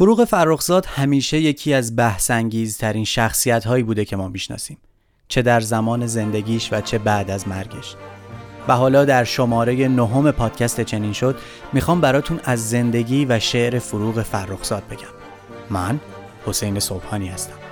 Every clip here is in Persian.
فروغ فرخزاد همیشه یکی از بحثانگیزترین شخصیت هایی بوده که ما می‌شناسیم. چه در زمان زندگیش و چه بعد از مرگش. و حالا در شماره نهم پادکست چنین شد می‌خوام براتون از زندگی و شعر فروغ فرخزاد بگم. من حسین صبحانی هستم.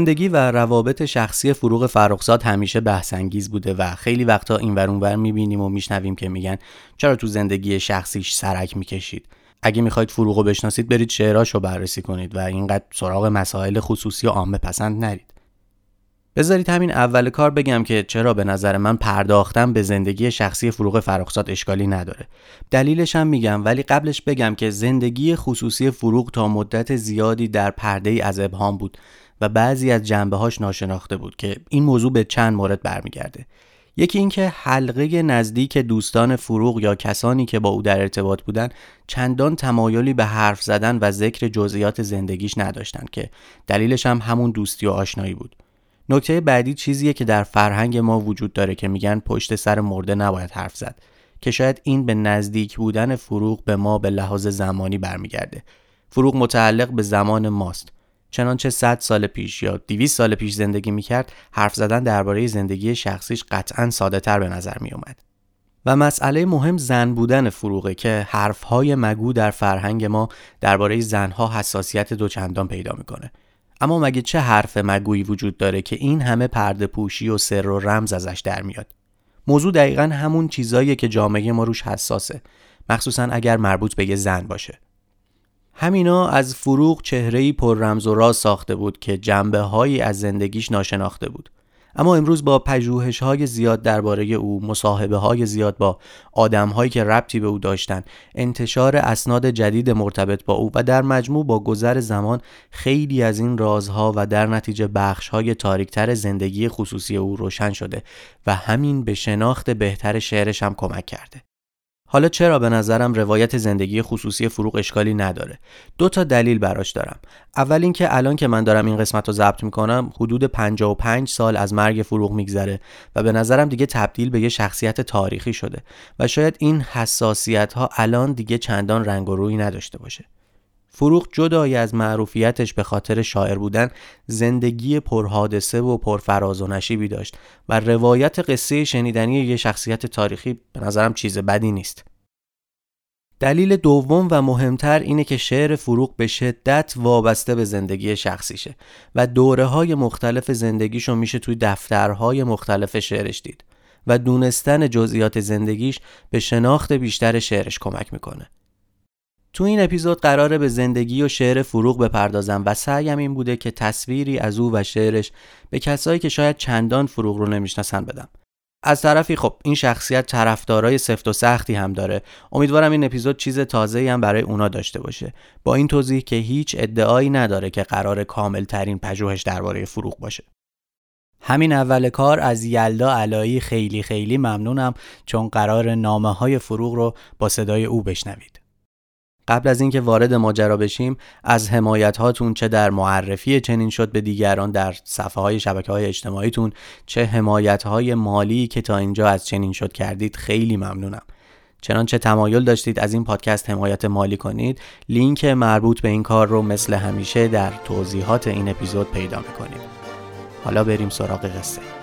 زندگی و روابط شخصی فروغ فرخزاد همیشه بحثانگیز بوده و خیلی وقتا این ور اونور می‌بینیم و میشنویم که میگن چرا تو زندگی شخصیش سرک می‌کشید. اگه می‌خواید فروغ رو بشناسید برید شعراش رو بررسی کنید و اینقدر سراغ مسائل خصوصی و عامه پسند نرید. بذارید همین اول کار بگم که چرا به نظر من پرداختم به زندگی شخصی فروغ فرخزاد اشکالی نداره. دلیلش هم میگم ولی قبلش بگم که زندگی خصوصی فروغ تا مدت زیادی در پرده ای از ابهام بود. و بعضی از جنبه هاش ناشناخته بود که این موضوع به چند مورد برمیگرده. یکی اینکه حلقه نزدیک دوستان فروغ یا کسانی که با او در ارتباط بودند چندان تمایلی به حرف زدن و ذکر جزئیات زندگیش نداشتند که دلیلش هم همون دوستی و آشنایی بود. نکته بعدی چیزیه که در فرهنگ ما وجود داره که میگن پشت سر مرده نباید حرف زد که شاید این به نزدیک بودن فروغ به ما به لحاظ زمانی برمیگرده. فروغ متعلق به زمان ماست. چنانچه 100 سال پیش یا 200 سال پیش زندگی می‌کرد حرف زدن درباره زندگی شخصیش قطعا ساده تر به نظر می اومد. و مسئله مهم زن بودن فروغه که حرفهای مگو در فرهنگ ما درباره زنها حساسیت دوچندان پیدا می‌کنه. اما مگه چه حرف مگویی وجود داره که این همه پرده پوشی و سر و رمز ازش در میاد؟ موضوع دقیقا همون چیزاییه که جامعه ما روش حساسه مخصوصا اگر مربوط به یه زن باشه. همینا از فروغ چهرهی پر رمز و راز ساخته بود که جنبه هایی از زندگیش ناشناخته بود. اما امروز با پژوهش های زیاد درباره او مصاحبه های زیاد با آدم هایی که ربطی به او داشتند انتشار اسناد جدید مرتبط با او و در مجموع با گذر زمان خیلی از این رازها و در نتیجه بخش های تاریکتر زندگی خصوصی او روشن شده و همین به شناخت بهتر شعرش هم کمک کرده. حالا چرا به نظرم روایت زندگی خصوصی فروغ اشکالی نداره؟ دو تا دلیل براش دارم. اول اینکه الان که من دارم این قسمت رو ضبط می‌کنم حدود 55 سال از مرگ فروغ میگذره و به نظرم دیگه تبدیل به یه شخصیت تاریخی شده و شاید این حساسیت ها الان دیگه چندان رنگ و روی نداشته باشه. فروغ جدای از معروفیتش به خاطر شاعر بودن زندگی پرحادثه و پرفراز و نشیبی داشت و روایت قصه شنیدنی یه شخصیت تاریخی به نظرم چیز بدی نیست. دلیل دوم و مهمتر اینه که شعر فروغ به شدت وابسته به زندگی شخصیشه و دوره های مختلف زندگیشو میشه توی دفترهای مختلف شعرش دید و دونستن جزئیات زندگیش به شناخت بیشتر شعرش کمک می‌کنه. تو این اپیزود قراره به زندگی و شعر فروغ بپردازم و سعیم این بوده که تصویری از او و شعرش به کسایی که شاید چندان فروغ رو نمی‌شناسن بدم. از طرفی خب این شخصیت طرفدارای سفت و سختی هم داره. امیدوارم این اپیزود چیز تازه‌ای هم برای اونا داشته باشه. با این توضیح که هیچ ادعایی نداره که قرار کامل ترین پژوهش درباره فروغ باشه. همین اول کار از یلدا علایی خیلی خیلی ممنونم چون قرار نامه های فروغ رو با صدای او بشنوید. قبل از اینکه وارد ماجرا بشیم از حمایت هاتون چه در معرفی چنین شد به دیگران در صفحه های شبکه های اجتماعیتون چه حمایت های مالی که تا اینجا از چنین شد کردید. خیلی ممنونم. چنانچه تمایل داشتید از این پادکست حمایت مالی کنید لینک مربوط به این کار رو مثل همیشه در توضیحات این اپیزود پیدا می‌کنید. حالا بریم سراغ قصه.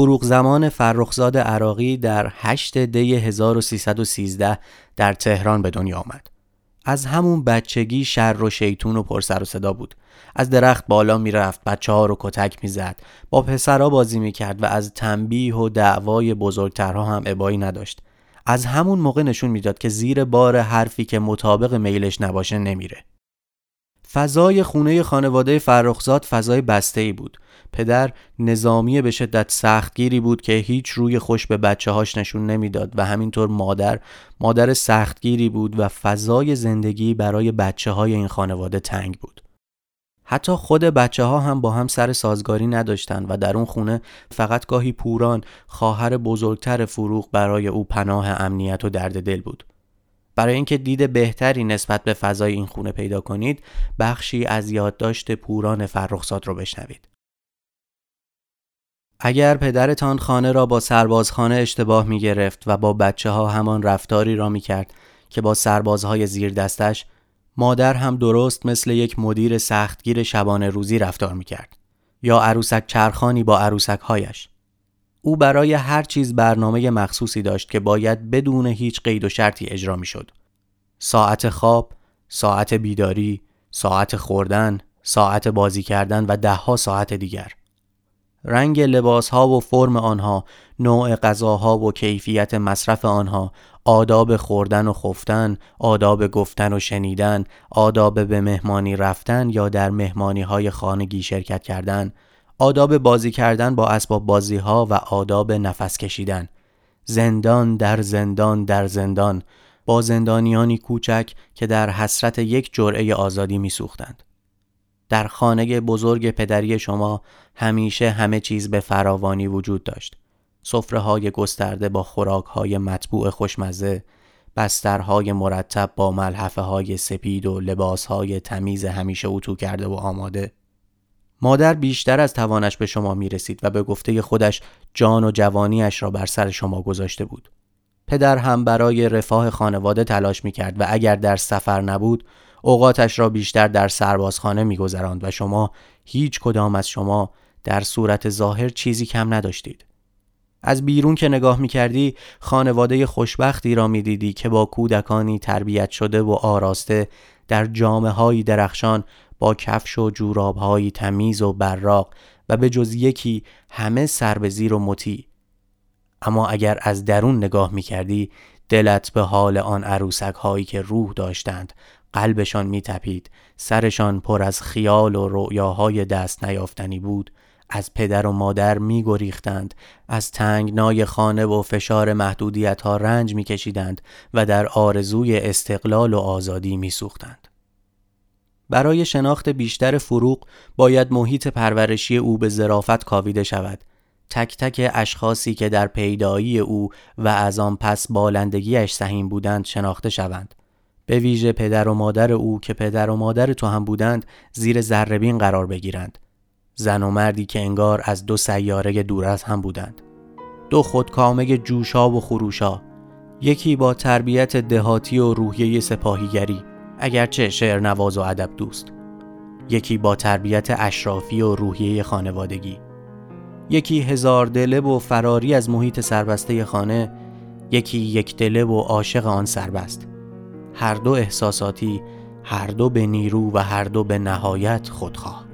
فروغ زمان فرخزاد عراقی در 8 دی 1313 در تهران به دنیا آمد. از همون بچگی شر و شیطون و پرسر و صدا بود. از درخت بالا می‌رفت بچه ها رو کتک می‌زد با پسرها بازی می‌کرد و از تنبیه و دعوای بزرگترها هم ابایی نداشت از همون موقع نشون می‌داد که زیر بار حرفی که مطابق میلش نباشه نمیره فضای خونه خانواده فرخزاد فضای بسته ای بود پدر نظامی به شدت سختگیری بود که هیچ روی خوش به بچه هاش نشون نمی‌داد و همینطور مادر مادر سختگیری بود و فضای زندگی برای بچه های این خانواده تنگ بود حتی خود بچه ها هم با هم سر سازگاری نداشتند و در اون خونه فقط گاهی پوران خواهر بزرگتر فروغ برای او پناه امنیت و درد دل بود. برای اینکه دید بهتری نسبت به فضای این خونه پیدا کنید بخشی از یادداشت پوران فرخزاد رو بشنوید. اگر پدرتان خانه را با سربازخانه اشتباه می گرفت و با بچه ها همان رفتاری را می کرد که با سربازهای زیر دستش مادر هم درست مثل یک مدیر سختگیر شبانه روزی رفتار می‌کرد یا عروسک چرخانی با عروسک هایش. او برای هر چیز برنامه مخصوصی داشت که باید بدون هیچ قید و شرطی اجرا می‌شد. ساعت خواب، ساعت بیداری، ساعت خوردن، ساعت بازی کردن و دهها ساعت دیگر. رنگ لباس ها و فرم آنها، نوع غذاها و کیفیت مصرف آنها، آداب خوردن و خفتن، آداب گفتن و شنیدن، آداب به مهمانی رفتن یا در مهمانی های خانگی شرکت کردن، آداب بازی کردن با اسباب بازی ها و آداب نفس کشیدن. زندان در زندان در زندان با زندانیانی کوچک که در حسرت یک جرعه آزادی میسوختند. در خانه بزرگ پدری شما همیشه همه چیز به فراوانی وجود داشت. سفره های گسترده با خوراک های مطبوع خوشمزه، بسترهای مرتب با ملحفه های سپید و لباس های تمیز همیشه اتو کرده و آماده. مادر بیشتر از توانش به شما می رسید و به گفته خودش جان و جوانیش را بر سر شما گذاشته بود. پدر هم برای رفاه خانواده تلاش می کرد و اگر در سفر نبود اوقاتش را بیشتر در سربازخانه میگذراند و شما هیچ کدام از شما در صورت ظاهر چیزی کم نداشتید. از بیرون که نگاه می کردی خانواده خوشبختی را می دیدی که با کودکانی تربیت شده و آراسته در جامعه های درخشان با کفش و جوراب های تمیز و براق و به جز یکی همه سر به زیر و مطیع اما اگر از درون نگاه می کردی دلت به حال آن عروسک هایی که روح داشتند قلبشان می تپید سرشان پر از خیال و رؤیاهای دست نیافتنی بود. از پدر و مادر می گریختند از تنگنای خانه و فشار محدودیت ها رنج می کشیدند و در آرزوی استقلال و آزادی می سوختند. برای شناخت بیشتر فروغ باید محیط پرورشی او به ظرافت کاویده شود. تک تک اشخاصی که در پیدایی او و از آن پس بالندگیش سهیم بودند شناخته شوند. به ویژه پدر و مادر او که پدر و مادر تو هم بودند زیر ذربین قرار بگیرند. زن و مردی که انگار از دو سیاره دور از هم بودند. دو خودکامه جوشا و خروشا. یکی با تربیت دهاتی و روحیه سپاهیگری اگرچه شعر نواز و ادب دوست. یکی با تربیت اشرافی و روحیه خانوادگی. یکی هزار دله و فراری از محیط سربسته خانه. یکی یک دله و عاشق آن سربست. هر دو احساساتی هر دو به نیرو و هر دو به نهایت خودخواه.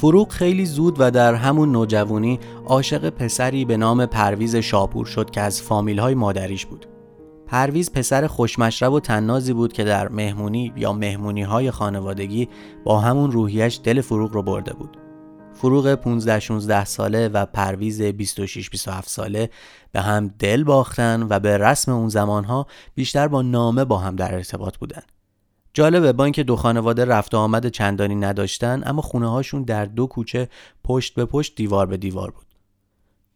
فروغ خیلی زود و در همون نوجوانی عاشق پسری به نام پرویز شاپور شد که از فامیل های مادریش بود. پرویز پسر خوشمشرب و تنازی بود که در مهمونی یا مهمونی های خانوادگی با همون روحیش دل فروغ رو برده بود. فروغ 15 16 ساله و پرویز 26 27 ساله به هم دل باختن و به رسم اون زمانها بیشتر با نامه با هم در ارتباط بودن. جالبه با اینکه دو خانواده رفت و آمد چندانی نداشتن اما خونه هاشون در دو کوچه پشت به پشت دیوار به دیوار بود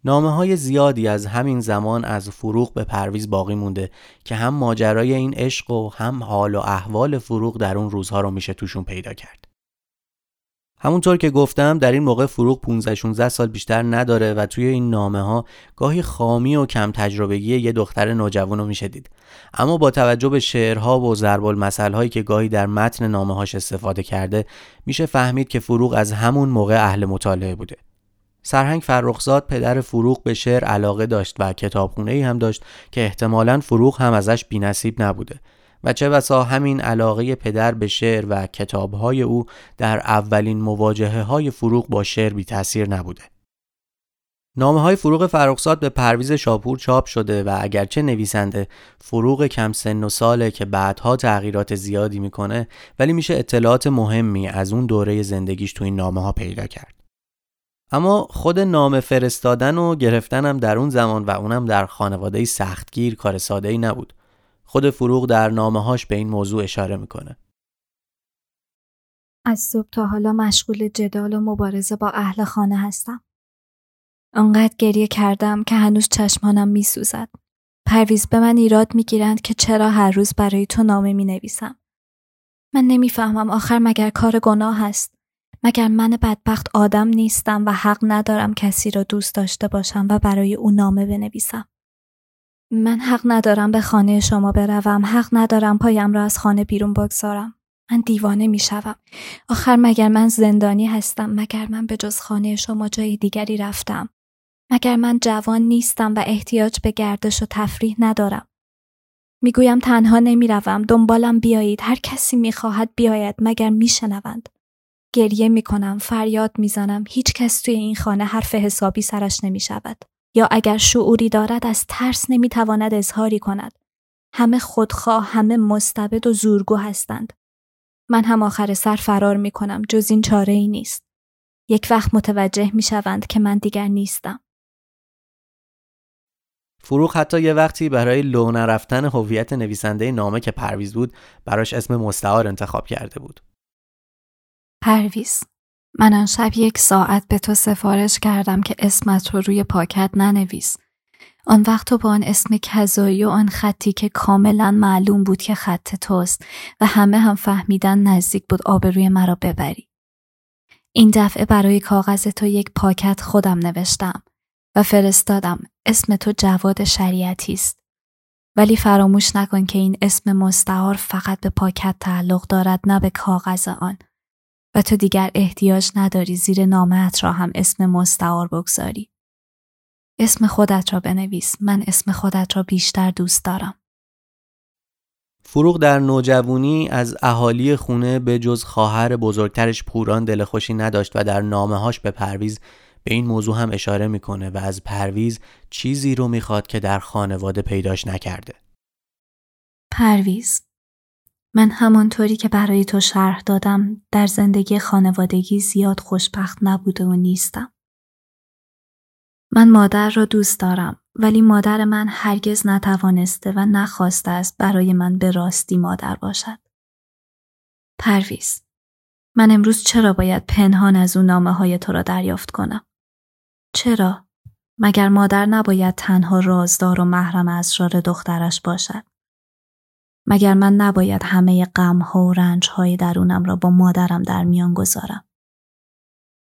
نامه های زیادی از همین زمان از فروغ به پرویز باقی مونده که هم ماجرای این عشق و هم حال و احوال فروغ در اون روزها رو میشه توشون پیدا کرد. همونطور که گفتم در این موقع فروغ 15 16 سال بیشتر نداره و توی این نامه ها گاهی خامی و کم تجربگی یه دختر نوجوان رو میشه دید. اما با توجه به شعرها و ضرب المثل هایی که گاهی در متن نامه هاش استفاده کرده میشه فهمید که فروغ از همون موقع اهل مطالعه بوده. سرهنگ فرخزاد پدر فروغ به شعر علاقه داشت و کتابخونه ای هم داشت که احتمالا فروغ هم ازش بینصیب نبوده. و چه بسا همین علاقه پدر به شعر و کتابهای او در اولین مواجهه های فروغ با شعر بی تاثیر نبوده. نامه های فروغ فرخزاد به پرویز شاپور چاپ شده و اگرچه نویسنده فروغ کم سن و ساله که بعدها تغییرات زیادی می‌کنه ولی میشه اطلاعات مهمی از اون دوره زندگیش تو این نامه ها پیدا کرد. اما خود نامه فرستادن و گرفتنم در اون زمان و اونم در خانواده سختگیر کار ساده ای نبود. خود فروغ در هاش به این موضوع اشاره می‌کنه. از صبح تا حالا مشغول جدال و مبارزه با اهل خانه هستم. انقدر گریه کردم که هنوز چشمانم میسوزد. پرویز به من ایراد می‌گیرند که چرا هر روز برای تو نامه می نویسم. من نمی‌فهمم آخر مگر کار گناه هست. مگر من بدبخت آدم نیستم و حق ندارم کسی را دوست داشته باشم و برای او نامه بنویسم. من حق ندارم به خانه شما بروم. حق ندارم پایم را از خانه بیرون بگذارم. من دیوانه می شوم. آخر مگر من زندانی هستم؟ مگر من به جز خانه شما جای دیگری رفتم؟ مگر من جوان نیستم و احتیاج به گردش و تفریح ندارم؟ می‌گویم تنها نمی‌روم دنبالم بیایید. هر کسی می‌خواهد بیاید. مگر میشنوند گریه می‌کنم فریاد می‌زنم هیچ کس توی این خانه حرف حسابی سرش نمی شود. یا اگر شعوری دارد از ترس نمی‌تواند اظهاری کند. همه خودخواه، همه مستبد و زورگو هستند. من هم آخر سر فرار می کنم جز این چاره ای نیست. یک وقت متوجه می شوند که من دیگر نیستم. فروغ حتی یه وقتی برای لو نرفتن هویت نویسنده نامه که پرویز بود براش اسم مستعار انتخاب کرده بود. پرویز من آن شب یک ساعت به تو سفارش کردم که اسمت رو روی پاکت ننویس. آن وقت تو با آن اسم کذایی و آن خطی که کاملا معلوم بود که خط توست و همه هم فهمیدن نزدیک بود آبروی مرا ببری. این دفعه برای کاغذ تو یک پاکت خودم نوشتم و فرستادم اسم تو جواد شریعتی است. ولی فراموش نکن که این اسم مستعار فقط به پاکت تعلق دارد نه به کاغذ آن. و تو دیگر احتیاج نداری زیر نامت را هم اسم مستعار بگذاری. اسم خودت را بنویس من اسم خودت را بیشتر دوست دارم. فروغ در نوجوانی از اهالی خونه به جز خواهر بزرگترش پوران دلخوشی نداشت و در نامه هاش به پرویز به این موضوع هم اشاره می‌کنه و از پرویز چیزی رو می‌خواد که در خانواده پیداش نکرده. پرویز من همانطوری که برای تو شرح دادم در زندگی خانوادگی زیاد خوشبخت نبوده و نیستم. من مادر را دوست دارم ولی مادر من هرگز نتوانسته و نخواسته است برای من به راستی مادر باشد. پرویز من امروز چرا باید پنهان از اون نامه های تو را دریافت کنم؟ چرا؟ مگر مادر نباید تنها رازدار و محرم اسرار دخترش باشد؟ مگر من نباید همه غمها و رنجهای درونم را با مادرم در میان گذارم.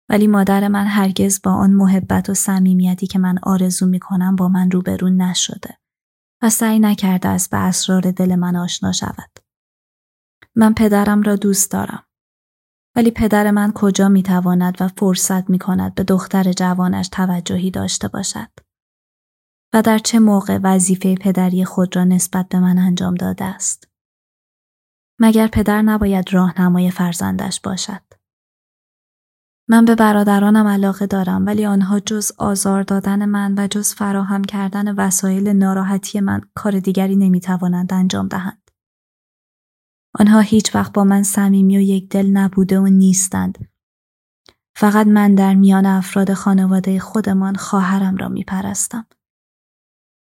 ولی مادر من هرگز با آن محبت و صمیمیتی که من آرزو می کنم با من روبرو نشده و سعی نکرده است به اسرار دل من آشنا شود. من پدرم را دوست دارم. ولی پدر من کجا می تواند و فرصت می کند به دختر جوانش توجهی داشته باشد. و در چه موقع وظیفه پدری خود را نسبت به من انجام داده است. مگر پدر نباید راهنمای فرزندش باشد. من به برادرانم علاقه دارم ولی آنها جز آزار دادن من و جز فراهم کردن وسایل ناراحتی من کار دیگری نمی‌توانند انجام دهند. آنها هیچ وقت با من صمیمی و یک دل نبوده و نیستند. فقط من در میان افراد خانواده خودمان خواهرم را میپرستم.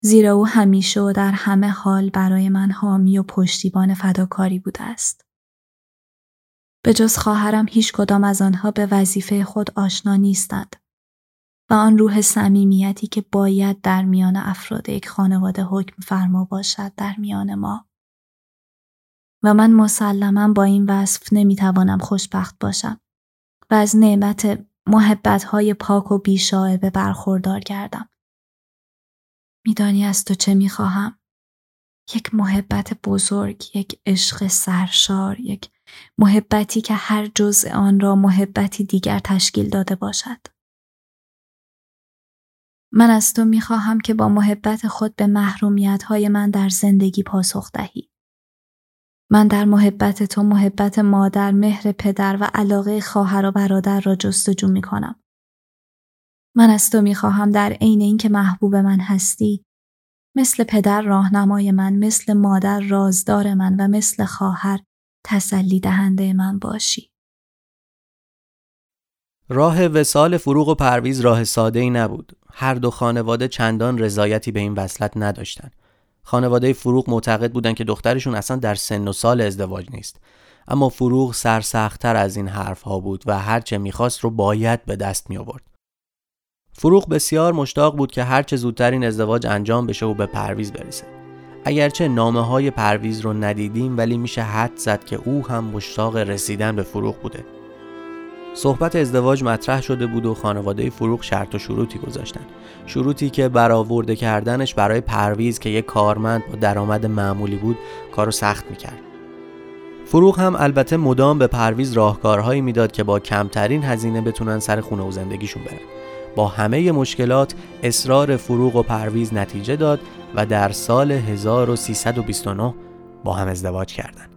زیرا او همیشه و در همه حال برای من حامی و پشتیبان فداکاری بوده است. به جز خواهرم هیچ کدام از آنها به وظیفه خود آشنا نیستند. و آن روح صمیمیتی که باید در میان افراد یک خانواده حکم فرما باشد در میان ما. و من مسلما با این وصف نمی‌توانم خوشبخت باشم و از نعمت محبت های پاک و بیشاعبه برخوردار گردم. میدانی از تو چه می‌خواهم؟ یک محبت بزرگ، یک عشق سرشار، یک محبتی که هر جزء آن را محبتی دیگر تشکیل داده باشد. من از تو می‌خواهم که با محبت خود به محرومیت های من در زندگی پاسخ دهی. من در محبت تو محبت مادر، مهر پدر و علاقه خواهر و برادر را جستجو می کنم. من از تو می خواهم در عین اینکه محبوب من هستی. مثل پدر راهنمای من مثل مادر رازدار من و مثل خواهر تسلی دهنده من باشی. راه وسال فروغ و پرویز راه ساده ای نبود. هر دو خانواده چندان رضایتی به این وصلت نداشتند. خانواده فروغ معتقد بودند که دخترشون اصلا در سن و سال ازدواج نیست. اما فروغ سرسختتر از این حرف ها بود و هرچه می‌خواست رو باید به دست می آورد. فروغ بسیار مشتاق بود که هرچه زودتر این ازدواج انجام بشه و به پرویز برسه. اگرچه نامه های پرویز رو ندیدیم ولی میشه حد زد که او هم مشتاق رسیدن به فروغ بوده. صحبت ازدواج مطرح شده بود و خانواده فروغ شرط و شروطی گذاشتن. شروطی که برآورده کردنش برای پرویز که یک کارمند با درآمد معمولی بود کارو سخت می‌کرد. فروغ هم البته مدام به پرویز راهکارهایی می‌داد که با کمترین هزینه بتونن سر خونه و زندگیشون برن. با همه مشکلات اصرار فروغ و پرویز نتیجه داد و در سال 1329 با هم ازدواج کردند.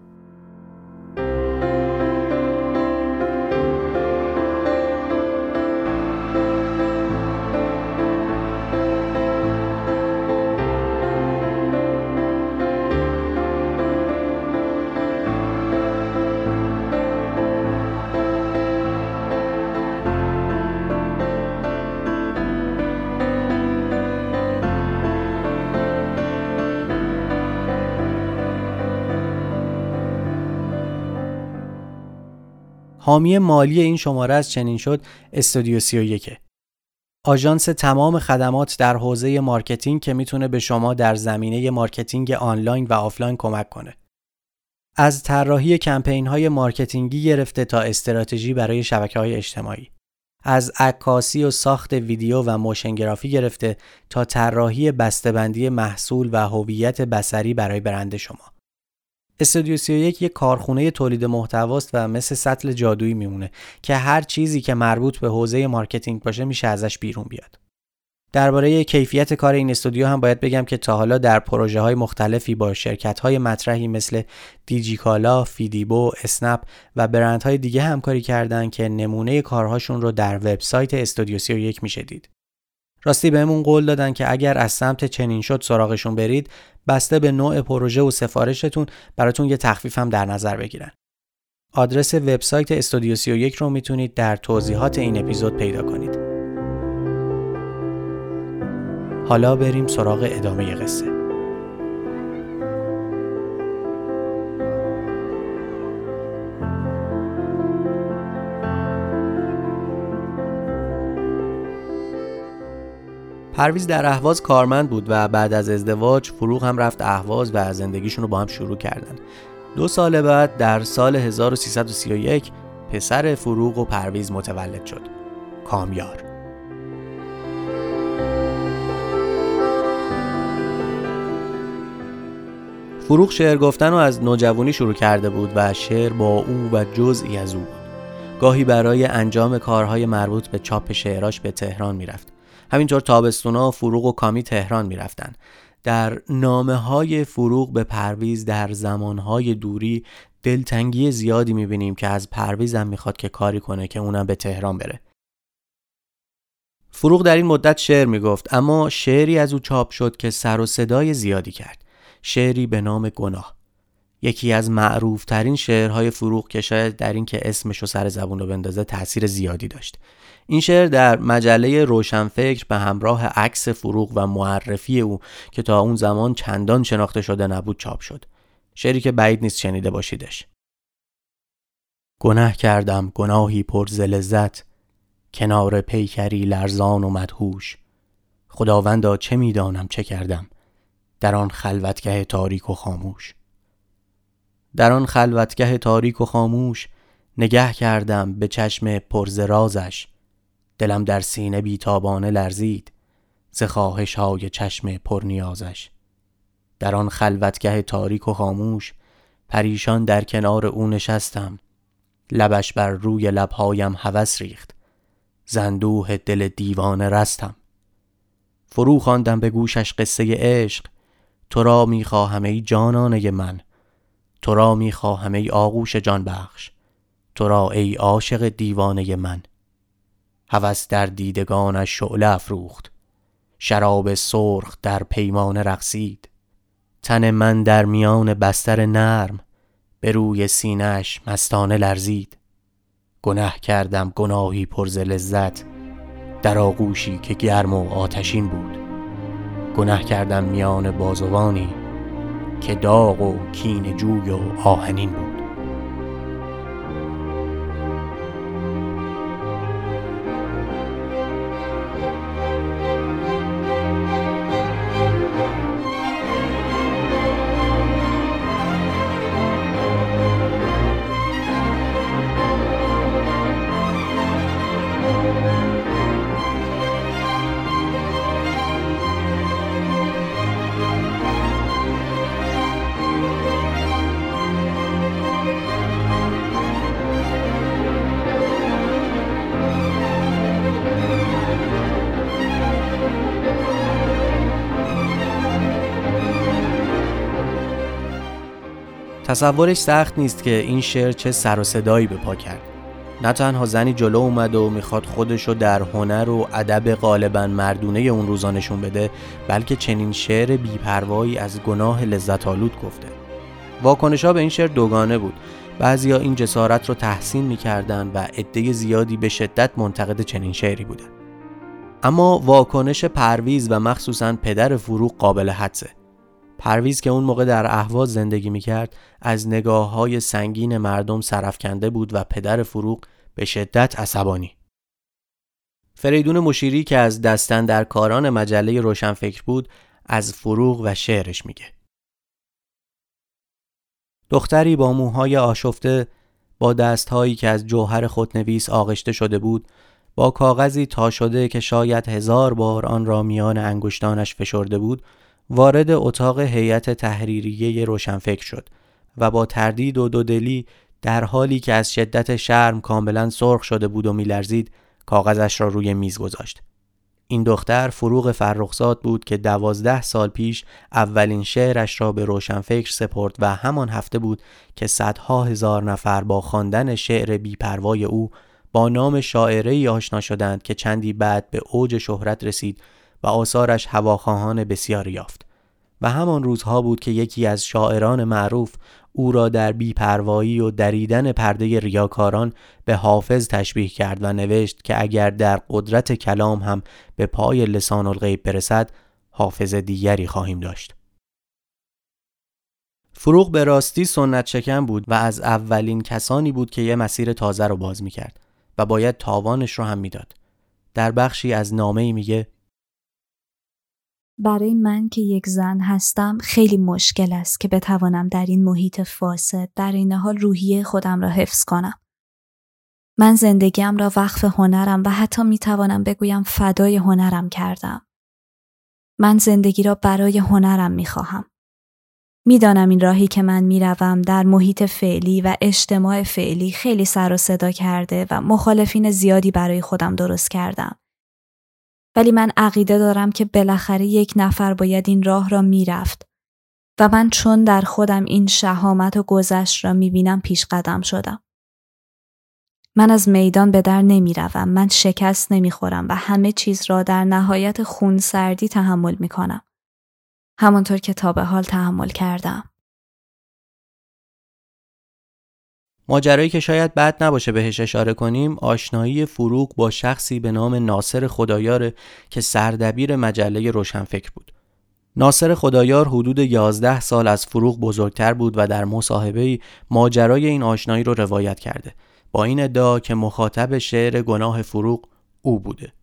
حامی مالی این شماره از چنین شد استودیو 31 آژانس تمام خدمات در حوزه مارکتینگ که می‌تونه به شما در زمینه مارکتینگ آنلاین و آفلاین کمک کنه. از طراحی کمپین های مارکتینگی گرفته تا استراتژی برای شبکه های اجتماعی. از عکاسی و ساخت ویدیو و موشن گرافیک گرفته تا طراحی بسته‌بندی محصول و هویت بصری برای برند شما. استودیو 31 یک کارخونه تولید محتواست و مثل سطل جادویی میمونه که هر چیزی که مربوط به حوزه marketing باشه میشه ازش بیرون بیاد. درباره کیفیت کار این استودیو هم باید بگم که تا حالا در پروژه های مختلفی با شرکت های مطرحی مثل دیجیکالا، فیدیبو، اسنپ و برندهای دیگه همکاری کردن که نمونه کارهاشون رو در وبسایت استودیو 31 میشه دید. راستی بهمون قول دادن که اگر از سمت چنین شد سراغشون برید بسته به نوع پروژه و سفارشتون براتون یه تخفیف هم در نظر بگیرن. آدرس وبسایت استودیو 31 رو می‌تونید در توضیحات این اپیزود پیدا کنید. حالا بریم سراغ ادامه قصه. پرویز در اهواز کارمند بود و بعد از ازدواج فروغ هم رفت اهواز و زندگیشون رو با هم شروع کردن. دو سال بعد در سال 1331 پسر فروغ و پرویز متولد شد. کامیار. فروغ شعر گفتن رو از نوجوانی شروع کرده بود و شعر با او و جزئی از او بود. گاهی برای انجام کارهای مربوط به چاپ شعراش به تهران می‌رفت. همینطور تابستونا فروغ و کامی تهران می‌رفتن در نامه های فروغ به پرویز در زمانهای دوری دلتنگی زیادی می‌بینیم که از پرویزم می‌خواد که کاری کنه که اونم به تهران بره. فروغ در این مدت شعر می‌گفت اما شعری از او چاپ شد که سر و صدای زیادی کرد. شعری به نام گناه. یکی از معروف ترین شعرهای فروغ که شاید در این که اسمش رو سر زبون رو بندازه تاثیر زیادی داشت. این شعر در مجله روشنفکر به همراه عکس فروغ و معرفی او که تا اون زمان چندان شناخته شده نبود چاپ شد. شعری که بعید نیست شنیده باشیدش. گناه کردم گناهی پر لذت. کنار پیکری لرزان و مدهوش. خداوندا چه می‌دانم چه کردم؟ در آن خلوتگه تاریک و خاموش. در آن خلوتگه تاریک و خاموش نگه کردم به چشم پرزرازش دلم در سینه بیتابانه لرزید ز خواهش های چشم پرنیازش در آن خلوتگه تاریک و خاموش پریشان در کنار او نشستم. لبش بر روی لبهایم هوس ریخت. زندوه دل دیوانه رستم. فرو خواندم به گوشش قصه عشق. تو را می‌خواهم ای جانانه من. تو را می‌خواهم ای آغوش جان بخش تو را ای عاشق دیوانه من. هوس در دیدگانش شعله افروخت. شراب سرخ در پیمان رقصید. تن من در میان بستر نرم به روی سینهش مستانه لرزید. گناه کردم گناهی پرز لذت در آغوشی که گرم و آتشین بود. گناه کردم میان بازوانی که داغ و کین جوی و آهنین بود. تصورش سخت نیست که این شعر چه سر و صدایی به پا کرد. نه تنها زنی جلو اومد و می‌خواد خودشو در هنر و ادب غالبا مردونه اون روزا نشون بده بلکه چنین شعر بیپروایی از گناه لذت آلود گفته. واکنش به این شعر دوگانه بود. بعضیا این جسارت رو تحسین می‌کردن و عده زیادی به شدت منتقد چنین شعری بودن. اما واکنش پرویز و مخصوصا پدر فروغ قابل حدسه. پرویز که اون موقع در اهواز زندگی می‌کرد از نگاه های سنگین مردم سرفکنده بود و پدر فروغ به شدت عصبانی. فریدون مشیری که از دستن در کاران مجله روشنفکر بود از فروغ و شعرش میگه. دختری با موهای آشفته با دستهایی که از جوهر خودنویس آغشته شده بود با کاغذی تا شده که شاید هزار بار آن را میان انگشتانش فشرده بود وارد اتاق هیئت تحریریه روشنفکر شد و با تردید و دودلی در حالی که از شدت شرم کاملا سرخ شده بود و میلرزید کاغذش را روی میز گذاشت. این دختر فروغ فرخزاد بود که دوازده سال پیش اولین شعرش را به روشنفکر سپرد و همان هفته بود که صدها هزار نفر با خواندن شعر بیپروای او با نام شاعره آشنا شدند که چندی بعد به اوج شهرت رسید و آثارش هواخواهان بسیاری یافت و همان روزها بود که یکی از شاعران معروف او را در بیپروایی و دریدن پرده ریاکاران به حافظ تشبیه کرد و نوشت که اگر در قدرت کلام هم به پای لسان الغیب برسد حافظ دیگری خواهیم داشت فروغ به راستی سنت شکن بود و از اولین کسانی بود که یه مسیر تازه رو باز می‌کرد و باید تاوانش رو هم می‌داد. در بخشی از نامه ای میگه برای من که یک زن هستم خیلی مشکل است که بتوانم در این محیط فاسد در این حال روحیه خودم را حفظ کنم. من زندگیم را وقف هنرم و حتی می توانم بگویم فدای هنرم کردم. من زندگی را برای هنرم می خواهم. می‌دانم این راهی که من می‌روم در محیط فعلی و اجتماع فعلی خیلی سر و صدا کرده و مخالفین زیادی برای خودم درست کردم. ولی من عقیده دارم که بالاخره یک نفر باید این راه را می‌رفت و من چون در خودم این شهامت و گذشت را می‌بینم پیش قدم شدم. من از میدان به در نمی‌روم من شکست نمی‌خورم و همه چیز را در نهایت خون سردی تحمل می‌کنم. همانطور که تا به حال تحمل کردم. ماجرایی که شاید بد نباشه بهش اشاره کنیم آشنایی فروغ با شخصی به نام ناصر خدایار که سردبیر مجله روشنفکر بود. ناصر خدایار حدود 11 سال از فروغ بزرگتر بود و در مصاحبه ماجرای این آشنایی رو روایت کرده. با این ادعا که مخاطب شعر گناه فروغ او بوده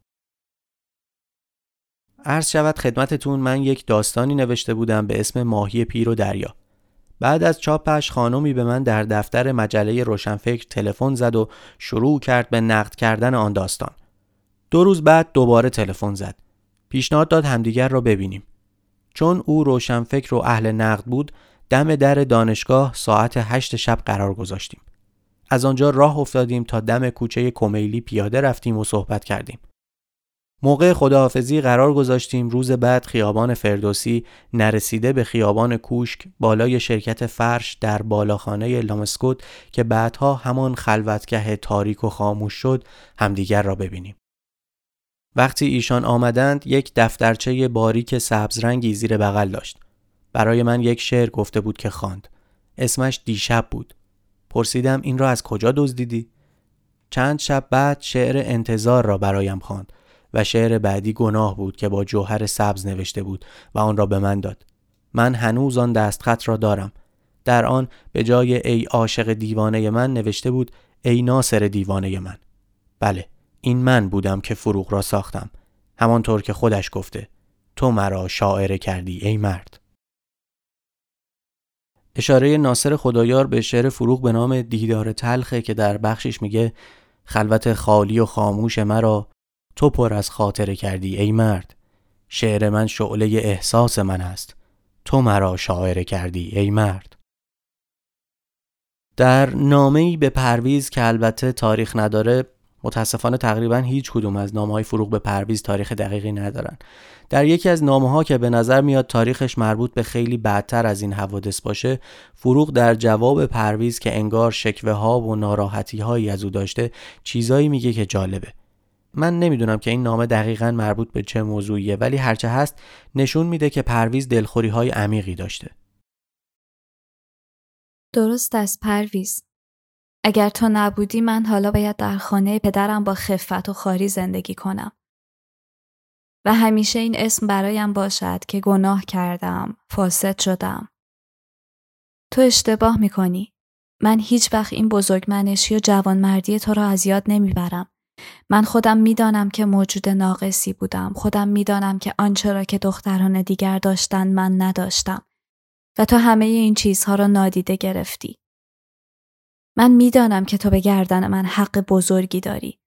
عرض شود خدمتتون من یک داستانی نوشته بودم به اسم ماهی پیر و دریا بعد از چاپش خانمی به من در دفتر مجله روشنفکر تلفن زد و شروع کرد به نقد کردن آن داستان. دو روز بعد دوباره تلفن زد. پیشنهاد داد همدیگر را ببینیم. چون او روشنفکر و اهل نقد بود دم در دانشگاه ساعت هشت شب قرار گذاشتیم. از آنجا راه افتادیم تا دم کوچه کمیلی پیاده رفتیم و صحبت کردیم. موقع خداحافظی قرار گذاشتیم روز بعد خیابان فردوسی نرسیده به خیابان کوشک بالای شرکت فرش در بالاخانه لامسکوت که بعدها همان خلوتگه تاریک و خاموش شد همدیگر را ببینیم. وقتی ایشان آمدند یک دفترچه باریک سبز رنگی زیر بغل داشت. برای من یک شعر گفته بود که خواند. اسمش دیشب بود. پرسیدم این را از کجا دزدیدی؟ چند شب بعد شعر انتظار را برایم خواند. و شعر بعدی گناه بود که با جوهر سبز نوشته بود و آن را به من داد. من هنوز آن دستخط را دارم. در آن به جای ای عاشق دیوانه من نوشته بود ای ناصر دیوانه من. بله این من بودم که فروغ را ساختم. همانطور که خودش گفته تو مرا شاعره کردی ای مرد. اشاره ناصر خدایار به شعر فروغ به نام دیدار تلخه که در بخشش میگه خلوت خالی و خاموش مرا تو پر از خاطره کردی ای مرد. شعر من شعله احساس من است. تو مرا شاعره کردی ای مرد. در نامه‌ای به پرویز که البته تاریخ نداره متاسفانه تقریبا هیچ کدوم از نامه های فروغ به پرویز تاریخ دقیقی ندارن. در یکی از نامه ها که به نظر میاد تاریخش مربوط به خیلی بعدتر از این حوادث باشه فروغ در جواب پرویز که انگار شکوه ها و ناراحتی هایی از او داشته چیزایی میگه که جالبه. من نمی‌دونم که این نامه دقیقا مربوط به چه موضوعیه ولی هرچه هست نشون میده که پرویز دلخوری های عمیقی داشته. درست است پرویز. اگر تو نبودی من حالا باید در خانه پدرم با خفت و خاری زندگی کنم. و همیشه این اسم برایم باشد که گناه کردم، فاسد شدم. تو اشتباه می‌کنی. من هیچ وقت این بزرگمنشی و جوانمردی تو را از یاد نمی‌برم. من خودم می‌دانم که موجود ناقصی بودم. خودم می‌دانم که آنچه را که دختران دیگر داشتن من نداشتم. و تو همه این چیزها را نادیده گرفتی. من می‌دانم که تو به گردن من حق بزرگی داری.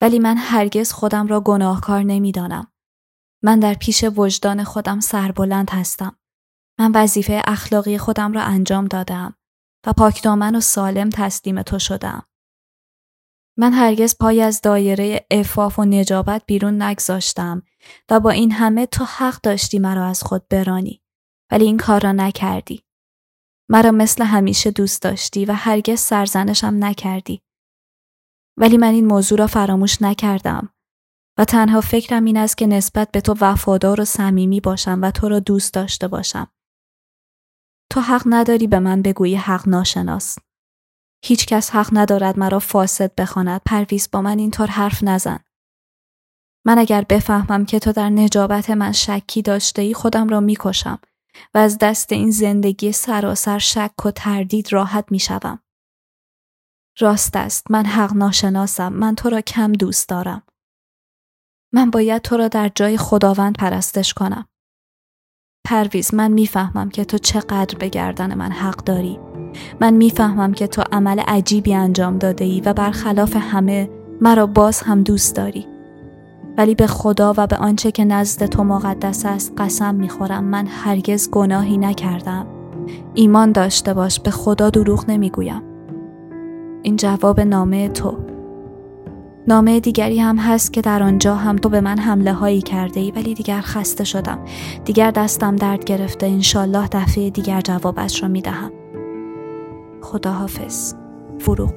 ولی من هرگز خودم را گناهکار نمی‌دانم. من در پیش وجدان خودم سربلند هستم. من وظیفه اخلاقی خودم را انجام دادم و پاکدامن و سالم تسلیم تو شدم من هرگز پای از دایره افاف و نجابت بیرون نگذاشتم و با این همه تو حق داشتی مرا از خود برانی ولی این کار را نکردی. مرا مثل همیشه دوست داشتی و هرگز سرزنشم نکردی. ولی من این موضوع را فراموش نکردم و تنها فکرم این است که نسبت به تو وفادار و صمیمی باشم و تو را دوست داشته باشم. تو حق نداری به من بگویی حق ناشناس. هیچ کس حق ندارد مرا فاسد بخواند. پرویز با من اینطور حرف نزن. من اگر بفهمم که تو در نجابت من شکی داشته ای خودم را می‌کشم و از دست این زندگی سراسر شک و تردید راحت می‌شوم. راست است. من حق ناشناسم. من تو را کم دوست دارم. من باید تو را در جای خداوند پرستش کنم. پرویز من می‌فهمم که تو چقدر به گردن من حق داری. من می‌فهمم که تو عمل عجیبی انجام داده ای و برخلاف همه مرا باز هم دوست داری. ولی به خدا و به آنچه که نزد تو مقدس است قسم می‌خورم من هرگز گناهی نکردم. ایمان داشته باش به خدا دروغ نمی‌گویم. این جواب نامه تو. نامه دیگری هم هست که در آنجا هم تو به من حمله هایی کرده ای ولی دیگر خسته شدم. دیگر دستم درد گرفته انشالله دفعه دیگر جوابش را می‌دهم. خداحافظ فروغ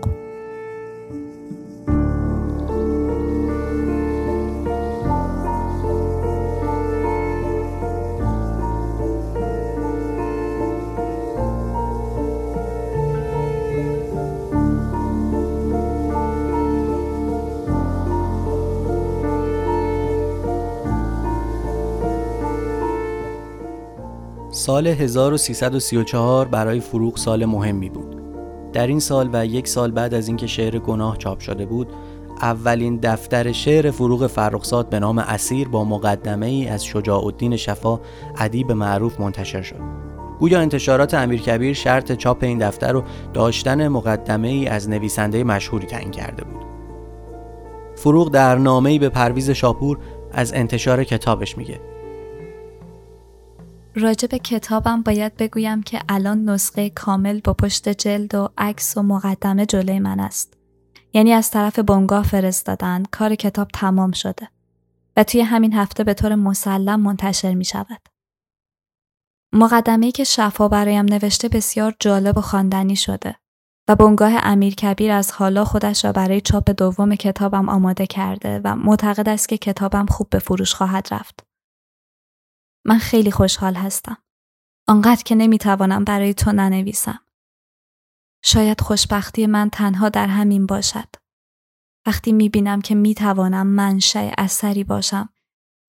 سال 1334 برای فروغ سال مهمی بود. در این سال و یک سال بعد از اینکه شعر گناه چاپ شده بود، اولین دفتر شعر فروغ فرخزاد به نام اسیر با مقدمه ای از شجاع الدین شفا ادیب معروف منتشر شد. گویا انتشارات امیرکبیر شرط چاپ این دفتر رو داشتن مقدمه ای از نویسنده مشهوری تعیین کرده بود. فروغ در نامه‌ای به پرویز شاپور از انتشار کتابش میگه راجع به کتابم باید بگویم که الان نسخه کامل با پشت جلد و عکس و مقدمه جلوی من است. یعنی از طرف بنگاه فرستادن کار کتاب تمام شده و توی همین هفته به طور مسلم منتشر می شود. مقدمه که شفا برایم نوشته بسیار جالب و خواندنی شده و بنگاه امیر کبیر از حالا خودش را برای چاپ دوم کتابم آماده کرده و معتقد است که کتابم خوب به فروش خواهد رفت. من خیلی خوشحال هستم. آنقدر که نمی‌توانم برای تو ننویسم. شاید خوشبختی من تنها در همین باشد. وقتی می‌بینم که می‌توانم منشأ اثری باشم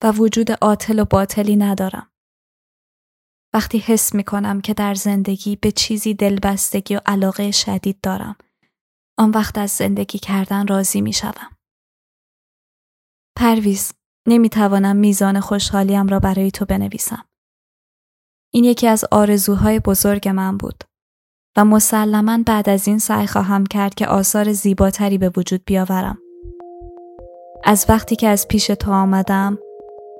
و وجود عاطل و باطلی ندارم. وقتی حس می‌کنم که در زندگی به چیزی دلبستگی و علاقه شدید دارم. آن وقت از زندگی کردن راضی می‌شوم. پرویز نمی‌توانم میزان خوشحالیم را برای تو بنویسم. این یکی از آرزوهای بزرگ من بود و مسلما بعد از این سعی خواهم کرد که آثار زیباتری به وجود بیاورم. از وقتی که از پیش تو آمدم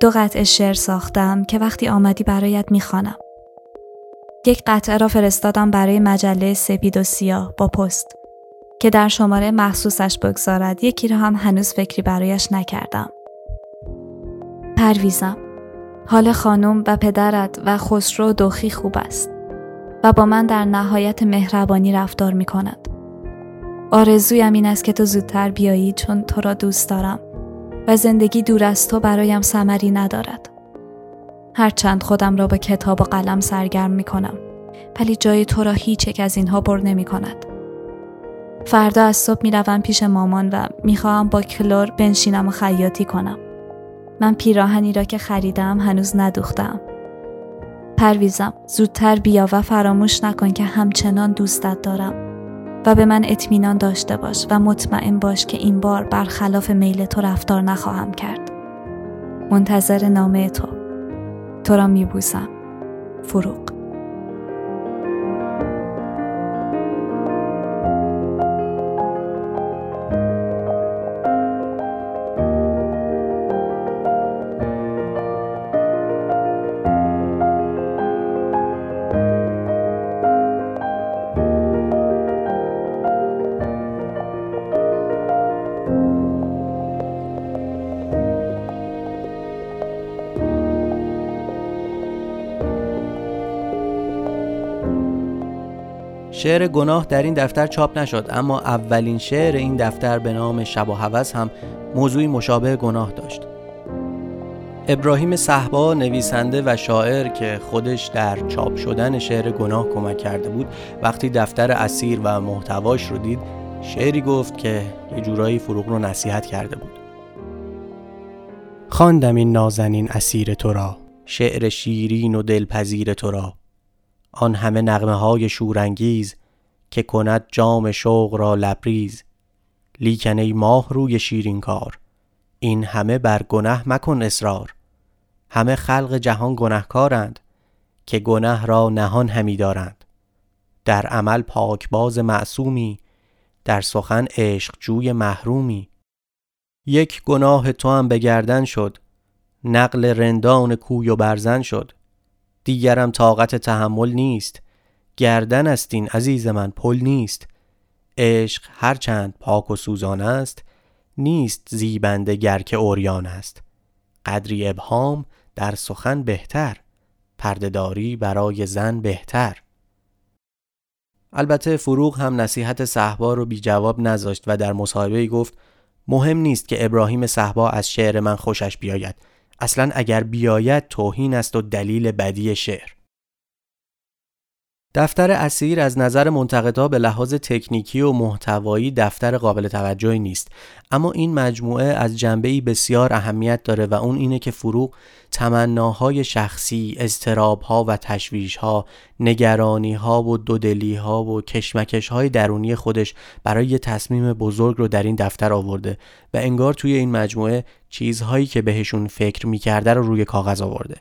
دو قطع شعر ساختم که وقتی آمدی برایت می‌خوانم. یک قطعه را فرستادم برای مجله سپید و سیاه با پست که در شماره مخصوصش بگذارد یکی را هم هنوز فکری برایش نکردم. پرویزم حال خانم و پدرت و خسرو دوخی خوب است و با من در نهایت مهربانی رفتار می کند. آرزویم این است که تو زودتر بیایی چون تو را دوست دارم و زندگی دور از تو برایم سمری ندارد. هرچند خودم را با کتاب و قلم سرگرم می کنم ولی جای تو را هیچ یک از اینها بر نمی کند. فردا از صبح می روم پیش مامان و می خواهم با کلور بنشینم و خیاطی کنم. من پیراهنی را که خریدم هنوز ندوختم. پرویزم زودتر بیا و فراموش نکن که همچنان دوستت دارم و به من اطمینان داشته باش و مطمئن باش که این بار برخلاف میل تو رفتار نخواهم کرد. منتظر نامه تو. تو را میبوسم. فروغ شعر گناه در این دفتر چاپ نشد اما اولین شعر این دفتر به نام شب و هوس هم موضوعی مشابه گناه داشت. ابراهیم صحبا نویسنده و شاعر که خودش در چاپ شدن شعر گناه کمک کرده بود وقتی دفتر اسیر و محتواش رو دید شعری گفت که یه جورایی فروغ رو نصیحت کرده بود. خواندم این نازنین اسیر تو را. شعر شیرین و دلپذیر تو را. آن همه نغمه های شورانگیز که کند جام شوق را لبریز. لیکن ای ماه روی شیرین کار این همه بر گنه مکن اصرار. همه خلق جهان گنهکارند که گنه را نهان همی دارند. در عمل پاکباز معصومی در سخن عشق جوی محرومی. یک گناه تو هم به گردن شد نقل رندان کوی و برزن شد. دیگرم طاقت تحمل نیست. گردن است این عزیز من پل نیست. عشق هرچند پاک و سوزان است نیست زیبنده گر که اوریان است. قدری ابهام در سخن بهتر پردهداری برای زن بهتر. البته فروغ هم نصیحت صحبا رو بی جواب نذاشت و در مصاحبه گفت مهم نیست که ابراهیم صحبا از شعر من خوشش بیاید. اصلا اگر بیاید توهین است و دلیل بدی شعر. دفتر اسیر از نظر منتقدا به لحاظ تکنیکی و محتوایی دفتر قابل توجهی نیست اما این مجموعه از جنبه‌ای بسیار اهمیت داره و اون اینه که فروغ تمناهای شخصی، اضطرابها و تشویشها، نگرانیها و دودلیها و کشمکشهای درونی خودش برای یه تصمیم بزرگ رو در این دفتر آورده و انگار توی این مجموعه چیزهایی که بهشون فکر می‌کرده رو روی کاغذ آورده.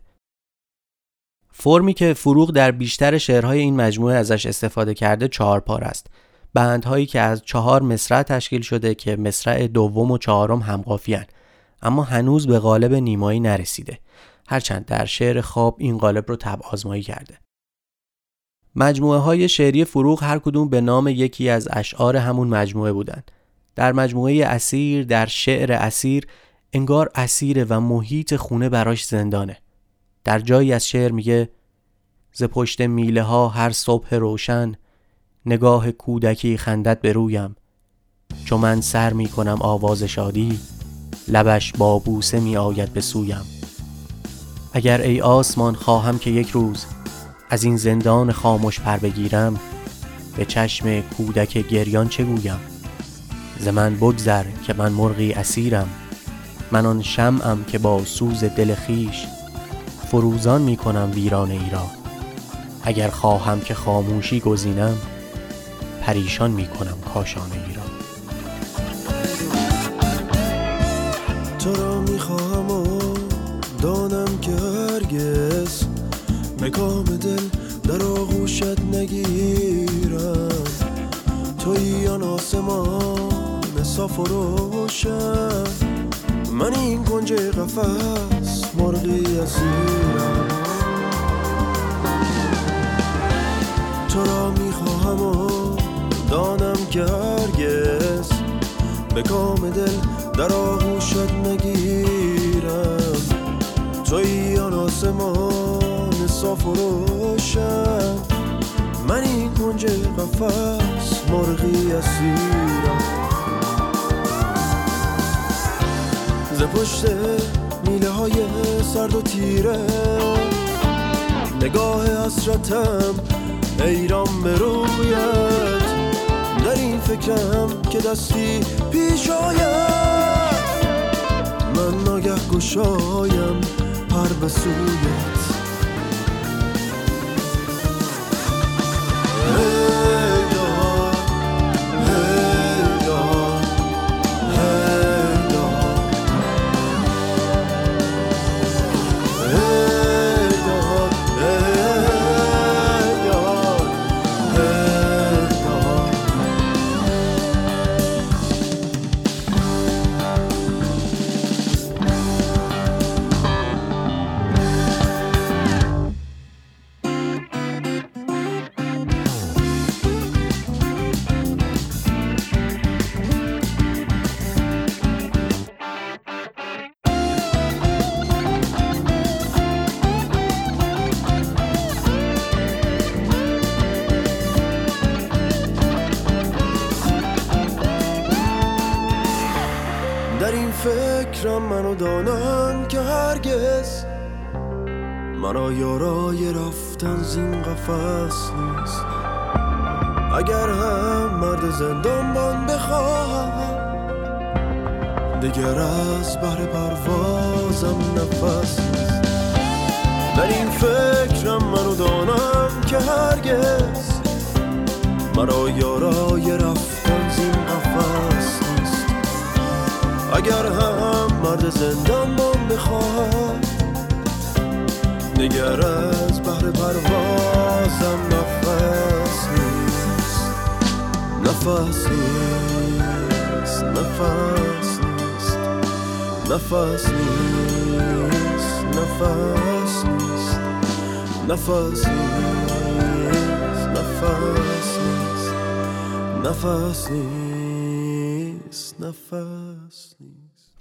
فرمی که فروغ در بیشتر شعرهای این مجموعه ازش استفاده کرده چهار پار است. بندهایی که از چهار مصرع تشکیل شده که مصرع دوم و چهارم همقافیان اما هنوز به قالب نیمایی نرسیده. هرچند در شعر خواب این قالب رو تب آزمایی کرده. مجموعه های شعری فروغ هر کدوم به نام یکی از اشعار همون مجموعه بودند. در مجموعه اسیر در شعر اسیر انگار اسیره و محیط خونه براش زندانه. در جایی از شعر میگه ز پشت میله ها هر صبح روشن نگاه کودکی خندت به رویم. چو من سر می کنم آواز شادی لبش با بوسه می آید به سویم. اگر ای آسمان خواهم که یک روز از این زندان خاموش پر بگیرم به چشم کودک گریان چه گویم؟ ز من بگذر که من مرغی اسیرم من آن شمعم که با سوز دل خیش فروزان می کنم ویران ای را. اگر خواهم که خاموشی گزینم پریشان می کنم کاشانه ای را. تو را می خواهم و دانم که هرگز مکام دل در آغوشت نگیرم. توی آن آسمان صاف و روشن من این کنج قفس مرغی اسیرم تو را می‌خواهم و دانم که هرگز به کام دل در آغوشت نگیرم. توی آن آسمان صاف و روشن من این کنج قفس مرغی اسیرم. ز پشت میله های سرد و تیره. نگاه حسرتم ایران به رویت. در این فکرم که دستی پیش آید. من ناگه گشایم پر به سویت دیگر از بر پروازم نفس. نیست در این فکرم منو دانم که هرگز مرا یارای رفتن زین قفص اگر هم مرد زندان من بخواد نگر از بحر پروازم نفس نیست. نفس نیست نفس نیست نفس نیست نفس نیست نفس نیست نفس نیست نفس نیست نفس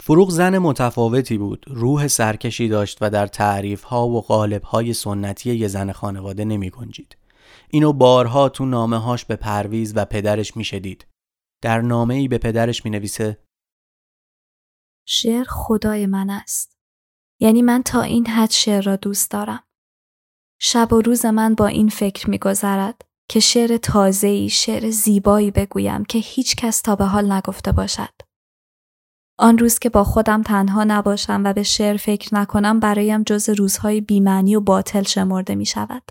فروغ زن متفاوتی بود روح سرکشی داشت و در تعریف ها و قالب های سنتی یه زن خانواده نمی گنجید. اینو بارها تو نامه هاش به پرویز و پدرش می شدید. در نامه ای به پدرش می نویسه شعر خدای من است. یعنی من تا این حد شعر را دوست دارم. شب و روز من با این فکر میگذرد که شعر تازه‌ای، شعر زیبایی بگویم که هیچ کس تا به حال نگفته باشد. آن روز که با خودم تنها نباشم و به شعر فکر نکنم برایم جز روزهای بیمعنی و باطل شمرده می شود.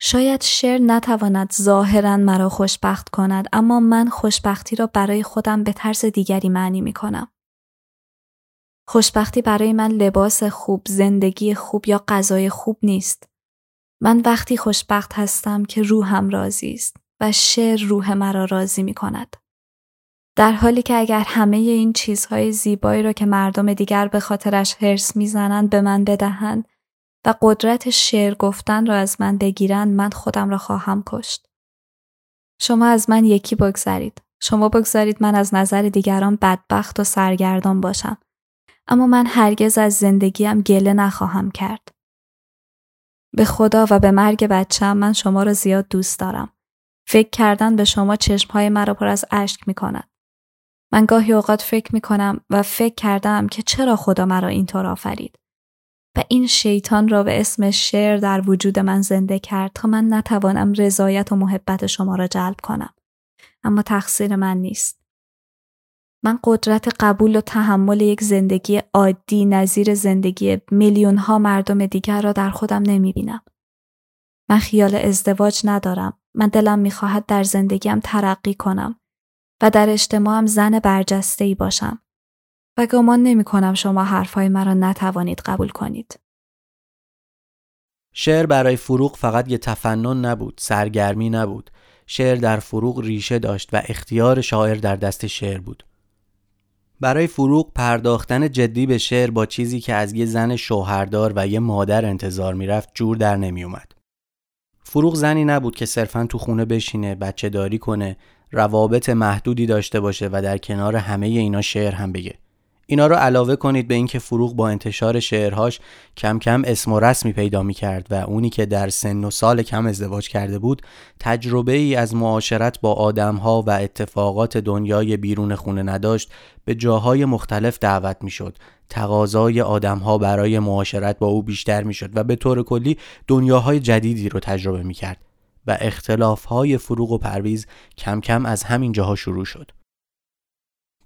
شاید شعر نتواند ظاهرا مرا خوشبخت کند اما من خوشبختی را برای خودم به طرز دیگری معنی می کنم. خوشبختی برای من لباس خوب، زندگی خوب یا غذای خوب نیست. من وقتی خوشبخت هستم که روحم راضی است و شعر روح مرا راضی می کند. در حالی که اگر همه این چیزهای زیبایی را که مردم دیگر به خاطرش حرس می‌زنند به من بدهند و قدرت شعر گفتن را از من بگیرند من خودم را خواهم کشت. شما از من یکی بگذارید. شما بگذارید من از نظر دیگران بدبخت و سرگردان باشم. اما من هرگز از زندگیم گله نخواهم کرد. به خدا و به مرگ بچم من شما را زیاد دوست دارم. فکر کردن به شما چشمهای مرا پر از اشک می کند. من گاهی اوقات فکر می کنم و فکر کردم که چرا خدا مرا اینطور آفرید. و این شیطان را به اسم شعر در وجود من زنده کرد تا من نتوانم رضایت و محبت شما را جلب کنم. اما تقصیر من نیست. من قدرت قبول و تحمل یک زندگی عادی نظیر زندگی میلیون ها مردم دیگر را در خودم نمی بینم. من خیال ازدواج ندارم. من دلم می‌خواهد در زندگیم ترقی کنم و در اجتماعم زن برجسته ای باشم. و گمان نمی کنم شما حرفهای مرا نتوانید قبول کنید. شعر برای فروغ فقط یه تفنن نبود، سرگرمی نبود. شعر در فروغ ریشه داشت و اختیار شاعر در دست شعر بود. برای فروغ پرداختن جدی به شعر با چیزی که از یه زن شوهردار و یه مادر انتظار می‌رفت جور در نمی اومد. فروغ زنی نبود که صرفا تو خونه بشینه، بچه داری کنه، روابط محدودی داشته باشه و در کنار همه اینا شعر هم بگه. اینا رو علاوه کنید به اینکه فروغ با انتشار شعرهاش کم کم اسم و رسمی پیدا می کرد و اونی که در سن و سال کم ازدواج کرده بود تجربه ای از معاشرت با آدمها و اتفاقات دنیای بیرون خونه نداشت به جاهای مختلف دعوت می شد تقاضای آدمها برای معاشرت با او بیشتر می شد و به طور کلی دنیاهای جدیدی رو تجربه می کرد و اختلافهای فروغ و پرویز کم کم از همین جاها شروع شد.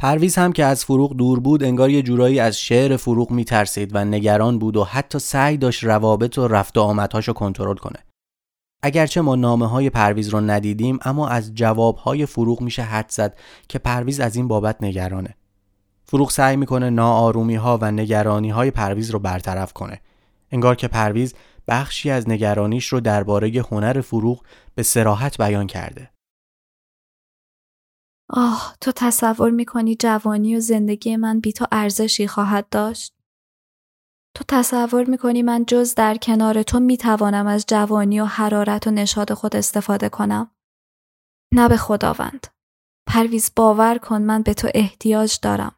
پرویز هم که از فروغ دور بود انگار یه جورایی از شعر فروغ میترسید و نگران بود و حتی سعی داشت روابط و رفت و آمدهاش رو کنترل کنه. اگرچه ما نامه های پرویز رو ندیدیم اما از جواب های فروغ میشه حدس زد که پرویز از این بابت نگرانه. فروغ سعی می‌کنه ناآرومی ها و نگرانی های پرویز رو برطرف کنه. انگار که پرویز بخشی از نگرانیش رو درباره هنر فروغ به سراحت بیان کرده. آه تو تصور می‌کنی جوانی و زندگی من بی تو ارزشی خواهد داشت؟ تو تصور می‌کنی من جز در کنار تو می‌توانم از جوانی و حرارت و نشاد خود استفاده کنم؟ نه به خداوند. پرویز باور کن من به تو احتیاج دارم.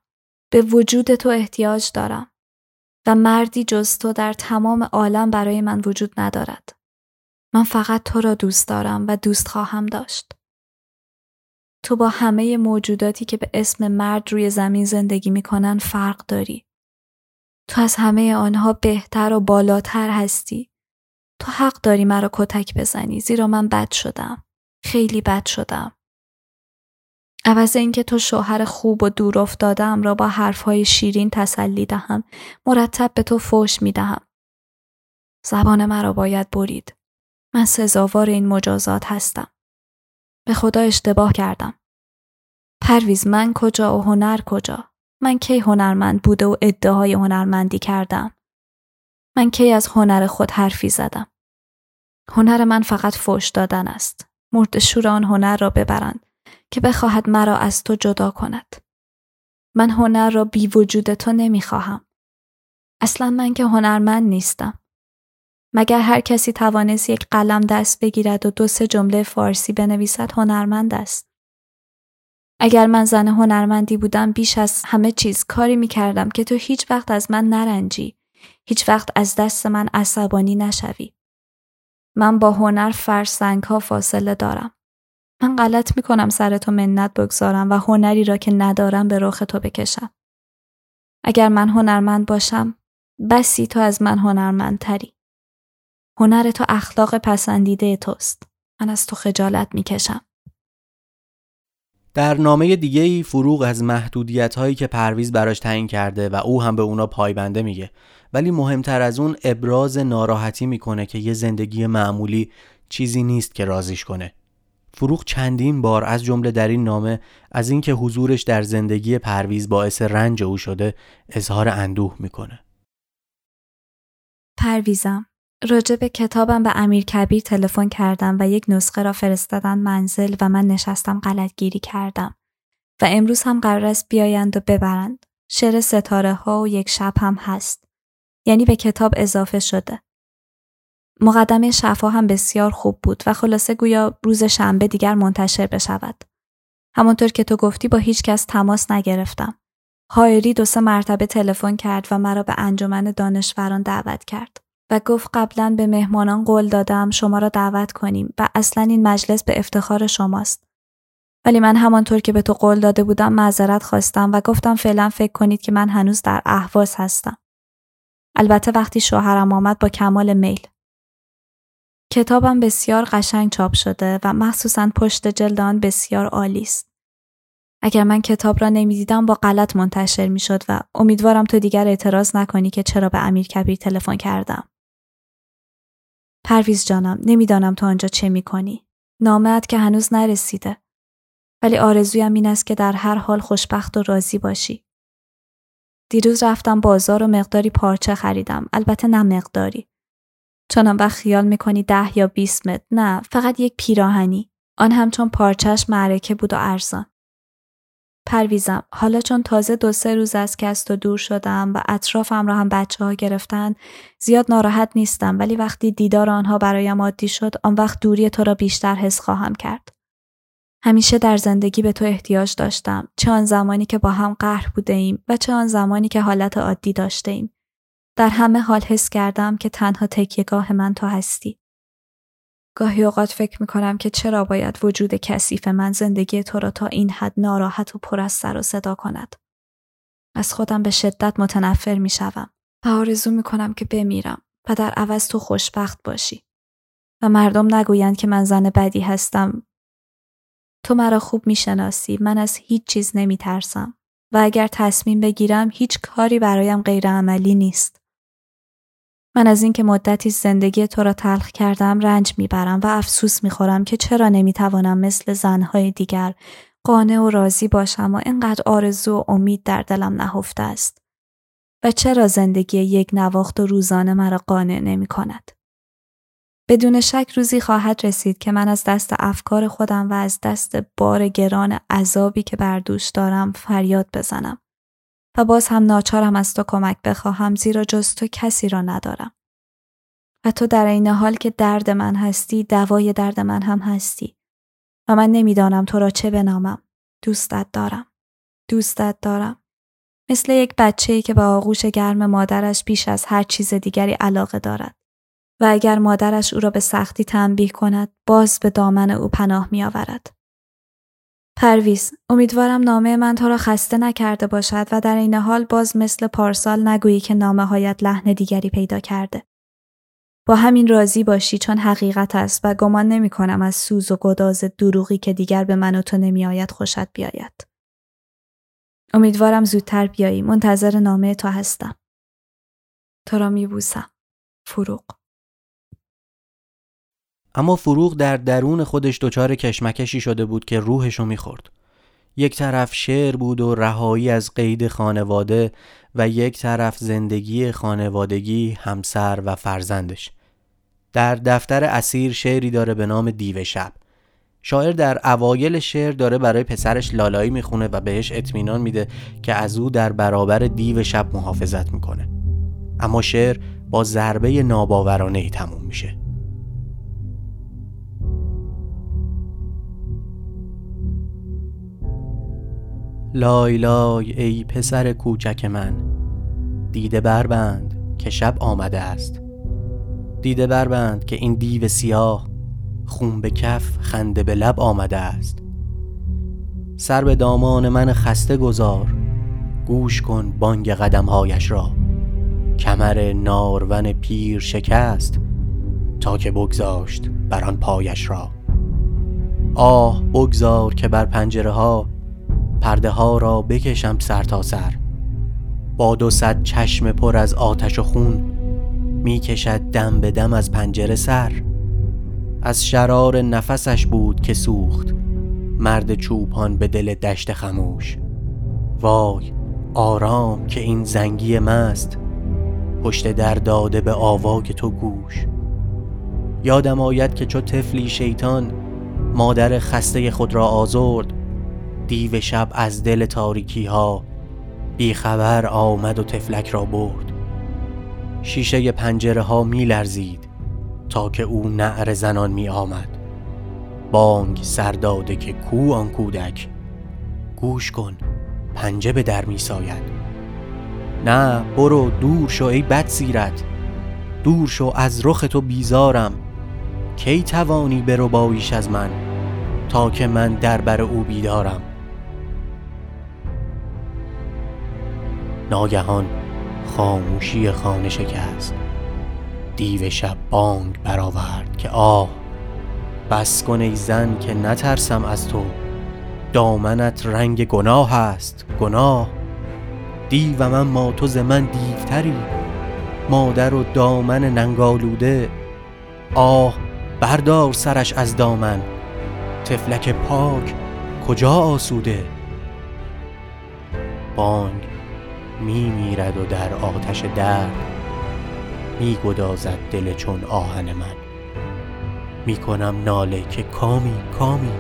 به وجود تو احتیاج دارم. و مردی جز تو در تمام عالم برای من وجود ندارد. من فقط تو را دوست دارم و دوست خواهم داشت. تو با همه موجوداتی که به اسم مرد روی زمین زندگی می‌کنن فرق داری. تو از همه آنها بهتر و بالاتر هستی. تو حق داری مرا کتک بزنی زیرا من بد شدم. خیلی بد شدم. عوض اینکه تو شوهر خوب و دور افتادم را با حرفهای شیرین تسلی دهم مرتب به تو فوش می دهم. زبان مرا باید برید. من سزاوار این مجازات هستم. به خدا اشتباه کردم. پرویز من کجا و هنر کجا؟ من کی هنرمند بوده و ادعای هنرمندی کردم؟ من کی از هنر خود حرفی زدم؟ هنر من فقط فوش دادن است. مرد شور آن هنر را ببرند که بخواهد مرا از تو جدا کند. من هنر را بی وجود تو نمی‌خواهم. اصلا من که هنرمند نیستم. مگر هر کسی توانست یک قلم دست بگیرد و دو سه جمله فارسی بنویسد هنرمند است. اگر من زن هنرمندی بودم بیش از همه چیز کاری می کردم که تو هیچ وقت از من نرنجی. هیچ وقت از دست من عصبانی نشوی. من با هنر فرسنگ ها فاصله دارم. من غلط می کنم سر تو منت بگذارم و هنری را که ندارم به رخ تو بکشم. اگر من هنرمند باشم بسی تو از من هنرمندتری. هنر تو اخلاق پسندیده توست. من از تو خجالت می‌کشم. در نامه دیگه ای فروغ از محدودیت هایی که پرویز براش تعیین کرده و او هم به اونا پایبنده میگه ولی مهمتر از اون ابراز ناراحتی می‌کنه که یه زندگی معمولی چیزی نیست که رازیش کنه فروغ چندین بار از جمله در این نامه از اینکه حضورش در زندگی پرویز باعث رنج او شده اظهار اندوه می‌کنه پرویزم راجع به کتابم به امیر کبیر تلفن کردم و یک نسخه را فرستادن منزل و من نشستم غلطگیری کردم و امروز هم قرار است بیایند و ببرند. شعر ستاره ها و یک شب هم هست. یعنی به کتاب اضافه شده. مقدمه شفا هم بسیار خوب بود و خلاصه گویا روز شنبه دیگر منتشر بشود. همانطور که تو گفتی با هیچ کس تماس نگرفتم. هایری دو سه مرتبه تلفن کرد و مرا به انجمن دانشوران دعوت کرد. و گفت قبلا به مهمانان قول دادم شما را دعوت کنیم و اصلا این مجلس به افتخار شماست. ولی من همانطور که به تو قول داده بودم معذرت خواستم و گفتم فعلا فکر کنید که من هنوز در اهواز هستم. البته وقتی شوهرم آمد با کمال میل. کتابم بسیار قشنگ چاپ شده و مخصوصا پشت جلد آن بسیار عالی است. اگر من کتاب را نمی‌دیدم با غلط منتشر می شد و امیدوارم تو دیگر اعتراض نکنی که چرا به امیر کبیر تلفن کردم. پرویز جانم نمی‌دانم تو آنجا چه می‌کنی. نامت که هنوز نرسیده. ولی آرزویم این است که در هر حال خوشبخت و راضی باشی. دیروز رفتم بازار و مقداری پارچه خریدم. البته نه مقداری. چون وقت خیال می‌کنی ده یا بیست متر. نه فقط یک پیراهنی. آن هم چون پارچش معرکه بود و ارزان. پرویزم حالا چون تازه دو سه روز از که از تو دور شدم و اطرافم را هم بچه ها گرفتن زیاد ناراحت نیستم ولی وقتی دیدار آنها برایم عادی شد آن وقت دوری تو را بیشتر حس خواهم کرد. همیشه در زندگی به تو احتیاج داشتم چه آن زمانی که با هم قهر بوده ایم و چه آن زمانی که حالت عادی داشته ایم. در همه حال حس کردم که تنها تکیهگاه من تو هستی. گاهی اوقات فکر می‌کنم که چرا باید وجود کثیف من زندگی تو را تا این حد ناراحت و پر از سر و صدا کند. از خودم به شدت متنفر می‌شوم و آرزو می‌کنم که بمیرم و در عوض تو خوشبخت باشی. و مردم نگویند که من زن بدی هستم. تو مرا خوب می‌شناسی من از هیچ چیز نمیترسم و اگر تصمیم بگیرم هیچ کاری برایم غیر عملی نیست. من از اینکه مدتی زندگی تو را تلخ کردم رنج می‌برم و افسوس می‌خورم که چرا نمی‌توانم مثل زنهای دیگر قانع و راضی باشم و اینقدر آرزو و امید در دلم نهفته است. و چرا زندگی یک نواخت و روزانه مرا قانع نمی کند؟ بدون شک روزی خواهد رسید که من از دست افکار خودم و از دست بار گران عذابی که بر دوش دارم فریاد بزنم. و باز هم ناچارم از تو کمک بخواهم زیرا جز تو کسی را ندارم. و تو در این حال که درد من هستی دوای درد من هم هستی و من نمی‌دانم تو را چه بنامم. دوستت دارم. دوستت دارم. مثل یک بچه ای که به آغوش گرم مادرش بیش از هر چیز دیگری علاقه دارد. و اگر مادرش او را به سختی تنبیه کند باز به دامن او پناه می آورد. پرویز امیدوارم نامه من تو را خسته نکرده باشد و در این حال باز مثل پارسال نگویی که نامه هایت لحن دیگری پیدا کرده. با همین راضی باشی چون حقیقت است و گمان نمی کنم از سوز و گداز دروغی که دیگر به من و تو نمی آید خوشت بیاید. امیدوارم زودتر بیایی منتظر نامه تو هستم. تو را می بوسم. فروغ اما فروغ در درون خودش دچار کشمکشی شده بود که روحشو می‌خورد. یک طرف شعر بود و رهایی از قید خانواده و یک طرف زندگی خانوادگی همسر و فرزندش. در دفتر اسیر شعری داره به نام دیو شب. شاعر در اوایل شعر داره برای پسرش لالایی می‌خونه و بهش اطمینان میده که از او در برابر دیو شب محافظت می‌کنه. اما شعر با ضربه ناباورانه ای تموم میشه. لای لای ای پسر کوچک من. دیده بربند که شب آمده است. دیده بربند که این دیو سیاه خون به کف خنده به لب آمده است. سر به دامان من خسته گذار. گوش کن بانگ قدمهایش را. کمر نارون پیر شکست تا که بگذاشت بر آن پایش را. آه بگذار که بر پنجره ها پرده ها را بکشم سر تا سر. با دو صد چشم پر از آتش و خون می کشد دم به دم از پنجره سر. از شرار نفسش بود که سوخت. مرد چوپان به دل دشت خموش. وای آرام که این زنگی مست. پشت در داده به آواگ تو گوش. یادم آید که چو طفلی شیطان مادر خسته خود را آزرد دیو شب از دل تاریکی ها بیخبر آمد و تفلک را برد. شیشه پنجره ها می لرزید تا که او نعر زنان می آمد. بانگ سرداده که کو آن کودک. گوش کن پنجه به در می ساید. نه برو دور شو ای بد سیرت. دور شو از رخ تو بیزارم. کی توانی برو باییش از من تا که من در بر او بیدارم؟ ناگهان خاموشی خانه شکست. دیو شب بانگ برآورد که آه بس کن ای زن که نترسم از تو. دامنت رنگ گناه است گناه. دیو من ما تو ز من دیوتری. مادر و دامن ننگالوده. آه بردار سرش از دامن. تفلک پاک کجا آسوده؟ بانگ می میرد و در آتش درد می گدازد دل چون آهن من. می کنم ناله که کامی کامی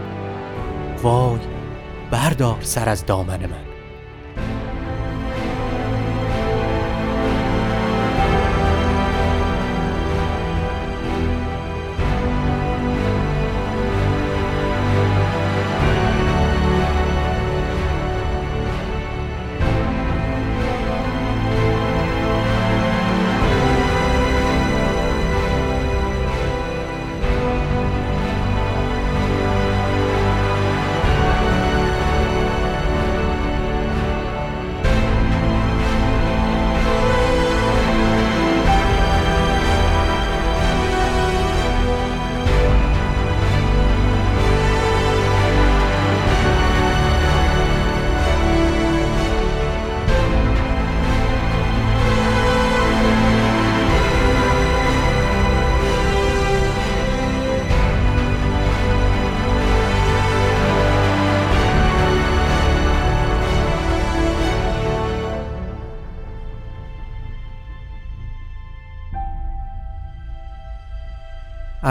وای بردار سر از دامن من.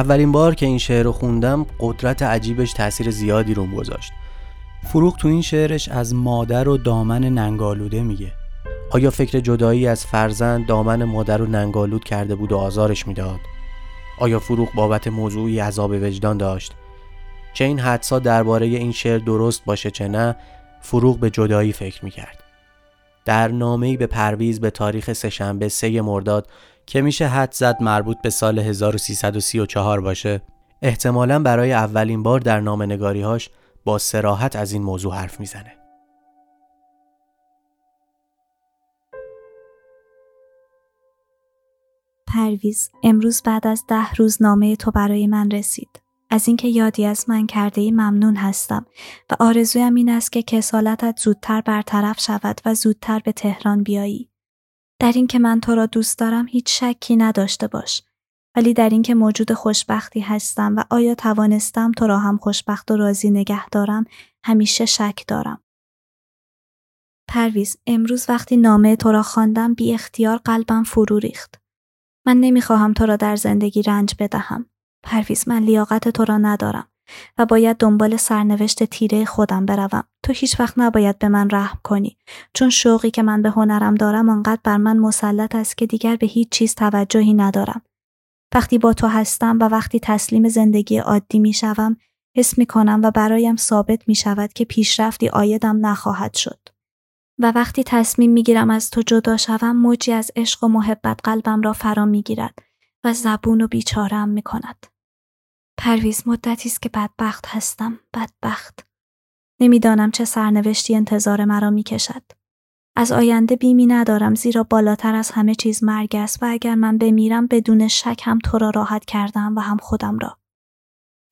اولین بار که این شعر رو خوندم قدرت عجیبش تاثیر زیادی روم گذاشت. فروغ تو این شعرش از مادر و دامن ننگالوده میگه. آیا فکر جدایی از فرزند دامن مادر رو ننگالود کرده بود و آزارش می‌داد؟ آیا فروغ بابت موضوعی عذاب وجدان داشت؟ چه این حدسا درباره این شعر درست باشه چه نه فروغ به جدایی فکر می‌کرد. در نامه‌ای به پرویز به تاریخ سهشنبه سه مرداد که میشه حد زد مربوط به سال 1334 باشه. احتمالا برای اولین بار در هاش با سراحت از این موضوع حرف می‌زنه. پرویز امروز بعد از ده روز نامه تو برای من رسید. از اینکه یادی از من کرده ای ممنون هستم و آرزویم این است که کسالتت زودتر برطرف شود و زودتر به تهران بیایی. در اینکه من تو را دوست دارم هیچ شکی نداشته باش. ولی در اینکه موجود خوشبختی هستم و آیا توانستم تو را هم خوشبخت و راضی نگه دارم همیشه شک دارم. پرویز امروز وقتی نامه تو را خواندم بی اختیار قلبم فرو ریخت. من نمی‌خواهم تو را در زندگی رنج بدهم. پرویز من لیاقت تو را ندارم. و باید دنبال سرنوشت تیره خودم بروم. تو هیچ وقت نباید به من رحم کنی. چون شوقی که من به هنرم دارم آنقدر بر من مسلط است که دیگر به هیچ چیز توجهی ندارم. وقتی با تو هستم و وقتی تسلیم زندگی عادی می شوم حس می کنم و برایم ثابت می شود که پیشرفتی آیدم نخواهد شد. و وقتی تصمیم می گیرم از تو جدا شوم موجی از عشق و محبت قلبم را فرا می گیرد و زبون و بیچارم می کند. پرویز مدتی است که بدبخت هستم بدبخت نمی‌دانم چه سرنوشتی انتظار مرا می کشد از آینده بیمی ندارم زیرا بالاتر از همه چیز مرگ است و اگر من بمیرم بدون شک هم تو را راحت کردم و هم خودم را.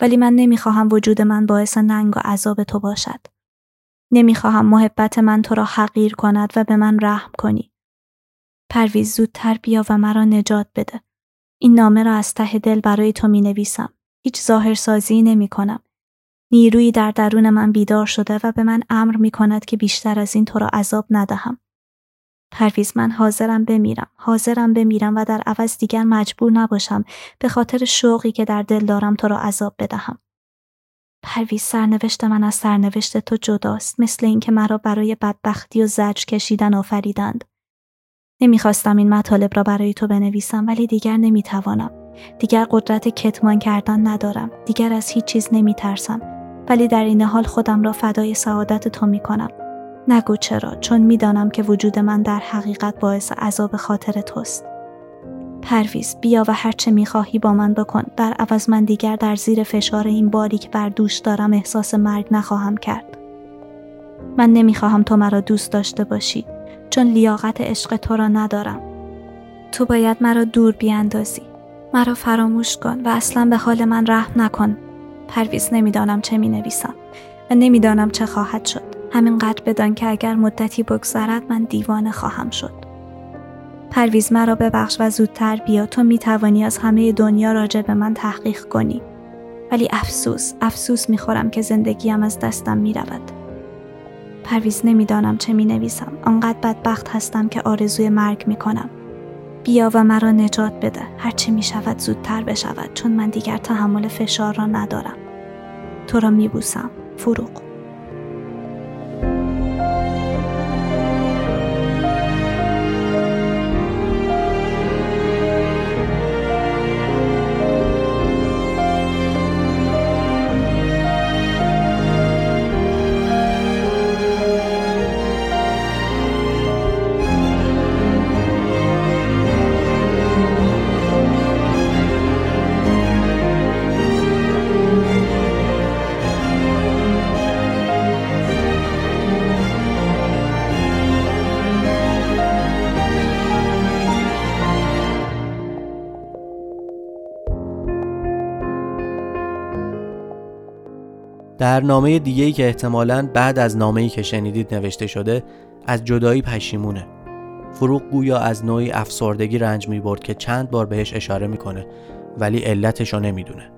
ولی من نمی‌خواهم وجود من باعث ننگ و عذاب تو باشد. نمی‌خواهم محبت من تو را حقیر کند و به من رحم کنی. پرویز زودتر بیا و مرا نجات بده. این نامه را از ته دل برای تو می نویسم. هیچ ظاهرسازی نمی کنم. نیرویی در درون من بیدار شده و به من امر می کند که بیشتر از این تو را عذاب ندهم. پرویز من حاضرم بمیرم حاضرم بمیرم و در عوض دیگر مجبور نباشم به خاطر شوقی که در دل دارم تو را عذاب بدهم پرویز سرنوشت من از سرنوشت تو جداست مثل اینکه مرا برای بدبختی و زجر کشیدن آفریدند نمی‌خواستم این مطالب را برای تو بنویسم ولی دیگر نمی‌توانم دیگر قدرت کتمان کردن ندارم. دیگر از هیچ چیز نمیترسم. ولی در این حال خودم را فدای سعادت تو می‌کنم. نگو چرا چون می‌دانم که وجود من در حقیقت باعث عذاب خاطر توست. پرویز بیا و هرچه می‌خواهی با من بکن. در عوض من دیگر در زیر فشار این باری که بر دوش دارم احساس مرگ نخواهم کرد. من نمی‌خواهم تو مرا دوست داشته باشی چون لیاقت عشق تو را ندارم. تو باید مرا دور بیاندازی. مرا فراموش کن و اصلا به حال من رحم نکن. پرویز نمی‌دانم چه می نویسم و نمی‌دانم چه خواهد شد. همینقدر بدان که اگر مدتی بگذرد من دیوانه خواهم شد. پرویز مرا ببخش و زودتر بیا. تو می توانی از همه دنیا راجع به من تحقیق کنی. ولی افسوس افسوس می خورم که زندگیم از دستم می رود. پرویز نمی‌دانم چه می نویسم آنقدر بدبخت هستم که آرزوی مرگ می کنم بیا و مرا نجات بده. هرچه می شود زودتر بشود چون من دیگر تحمل فشار را ندارم. تو را می بوسم. فروغ. در نامه دیگه‌ای که احتمالاً بعد از نامه‌ای که شنیدید نوشته شده از جدایی پشیمونه. فروغ گویا از نوعی افسردگی رنج می برد که چند بار بهش اشاره می‌کنه ولی علتش رو نمی‌دونه.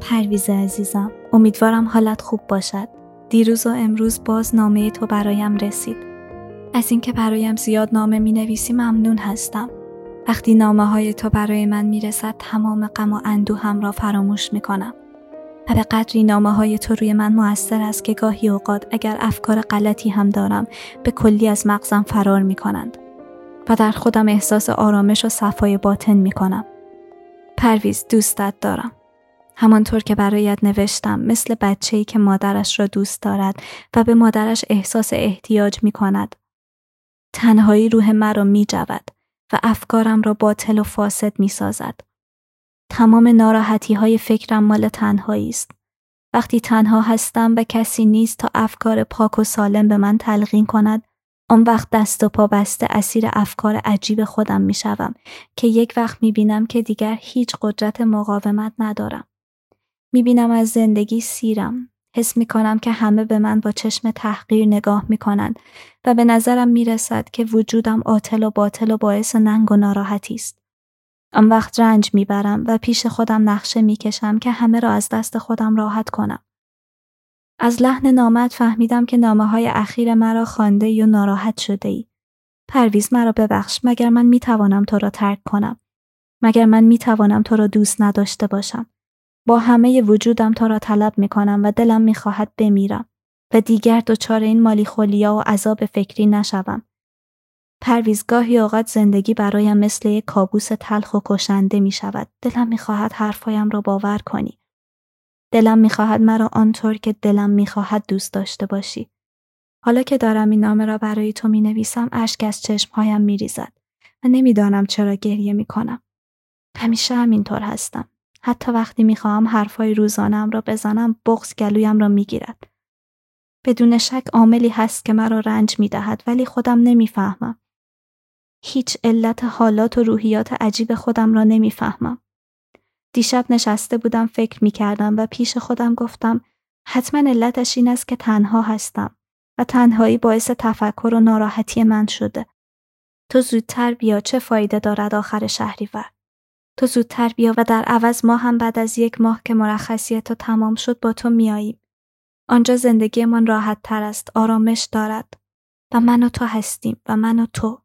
پرویز عزیزم امیدوارم حالت خوب باشد. دیروز و امروز باز نامه تو برایم رسید. از اینکه برایم زیاد نامه می نویسی ممنون هستم. وقتی نامه های تو برای من می‌رسد تمام غم و اندوهم را فراموش می کنم. و به قدری نامه های تو روی من موثر است که گاهی اوقات اگر افکار غلطی هم دارم به کلی از مغزم فرار می کنند و در خودم احساس آرامش و صفای باطن می کنم. پرویز دوستت دارم. همانطور که برایت نوشتم مثل بچه‌ای که مادرش را دوست دارد و به مادرش احساس احتیاج می کند. تنهایی روح مرا می جود و افکارم را باطل و فاسد می سازد. تمام ناراحتی های فکرم مال تنهایی است. وقتی تنها هستم و کسی نیست تا افکار پاک و سالم به من تلقین کند آن وقت دست و پا بسته اسیر افکار عجیب خودم می شوم که یک وقت می بینم که دیگر هیچ قدرت مقاومت ندارم. می بینم از زندگی سیرم حس می کنم که همه به من با چشم تحقیر نگاه می کنند و به نظرم می رسد که وجودم عاطل و باطل و باعث ننگ و ناراحتی است. آن وقت رنج می برم و پیش خودم نقشه می کشم که همه را از دست خودم راحت کنم. از لحن نامت فهمیدم که نامه های اخیر مرا خانده یا ناراحت شده ای. پرویز مرا ببخش مگر من می توانم تو را ترک کنم. مگر من می توانم تو را دوست نداشته باشم. با همه وجودم تو را طلب می کنم و دلم می خواهد بمیرم و دیگر دچار این مالی خولیا و عذاب فکری نشوم. پرویزگاهی اوقات زندگی برایم مثل یک کابوس تلخ و کشنده می شود. دلم می خواهد حرفایم را باور کنی. دلم می خواهد مرا آنطور که دلم می خواهد دوست داشته باشی. حالا که دارم این نامه را برای تو می نویسم اشک از چشمهایم می ریزد و نمی‌دانم چرا گریه می کنم. همیشه همینطور هستم. حتی وقتی می‌خواهم حرفهای روزانم را بزنم بغز گلویم را می‌گیرد. بدون شک عاملی هست که مرا رنج می‌دهد ولی خودم نمی‌فهمم. هیچ علت حالات و روحیات عجیب خودم را نمی‌فهمم. دیشب نشسته بودم فکر می کردم و پیش خودم گفتم حتما علتش این است که تنها هستم و تنهایی باعث تفکر و ناراحتی من شده. تو زودتر بیا چه فایده دارد آخر شهریور. تو زودتر بیا و در عوض ما هم بعد از یک ماه که مرخصیت تو تمام شد با تو میاییم. آنجا زندگیمان راحت تر است، آرامش دارد و من و تو هستیم و من و تو.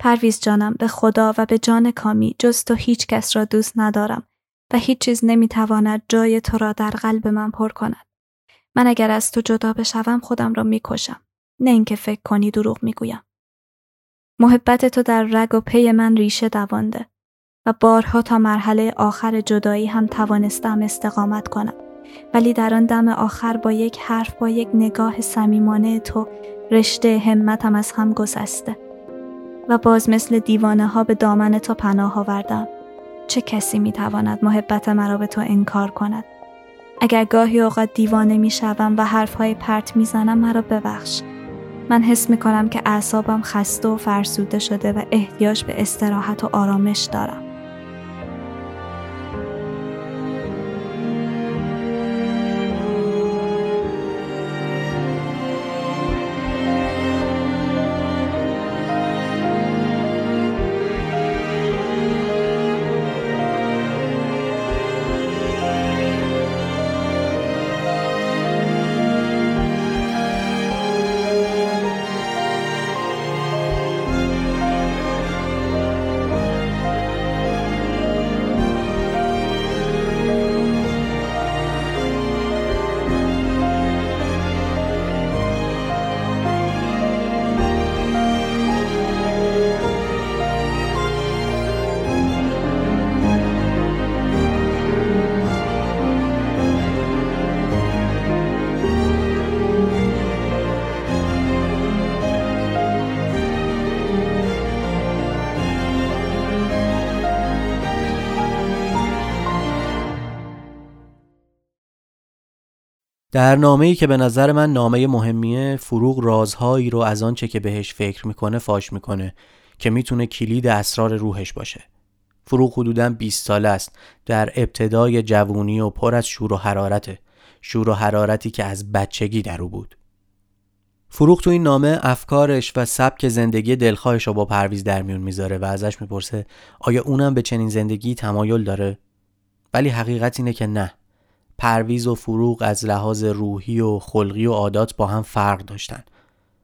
پرویز جانم به خدا و به جان کامی جز تو هیچ کس را دوست ندارم و هیچ چیز نمی‌تواند جای تو را در قلب من پر کند. من اگر از تو جدا بشوم خودم را می‌کشم. نه اینکه فکر کنی دروغ می‌گویم. محبت تو در رگ و پی من ریشه دوانده بارها تا مرحله آخر جدایی هم توانستم استقامت کنم. ولی در آن دم آخر با یک حرف با یک نگاه صمیمانه تو رشته همتم از هم گسسته. و باز مثل دیوانه ها به دامن تو پناه آوردم. چه کسی می تواند محبت مرا به تو انکار کند؟ اگر گاهی اوقات دیوانه می شوم و حرفهای پرت می زنم مرا ببخش. من حس می کنم که اعصابم خسته و فرسوده شده و احتیاج به استراحت و آرامش دارم. در نامه ای که به نظر من نامه مهمیه فروغ رازهایی رو از آنچه که بهش فکر می‌کنه فاش می‌کنه که می‌تونه کلید اسرار روحش باشه. فروغ حدودا 20 ساله است. در ابتدای جوونی و پر از شور و حرارته. شور و حرارتی که از بچگی در او بود. فروغ تو این نامه افکارش و سبک زندگی دلخواهش رو با پرویز در میون می‌ذاره و ازش می‌پرسه آیا اونم به چنین زندگی تمایل داره؟ ولی حقیقت اینه که نه. پرویز و فروغ از لحاظ روحی و خلقی و عادات با هم فرق داشتن.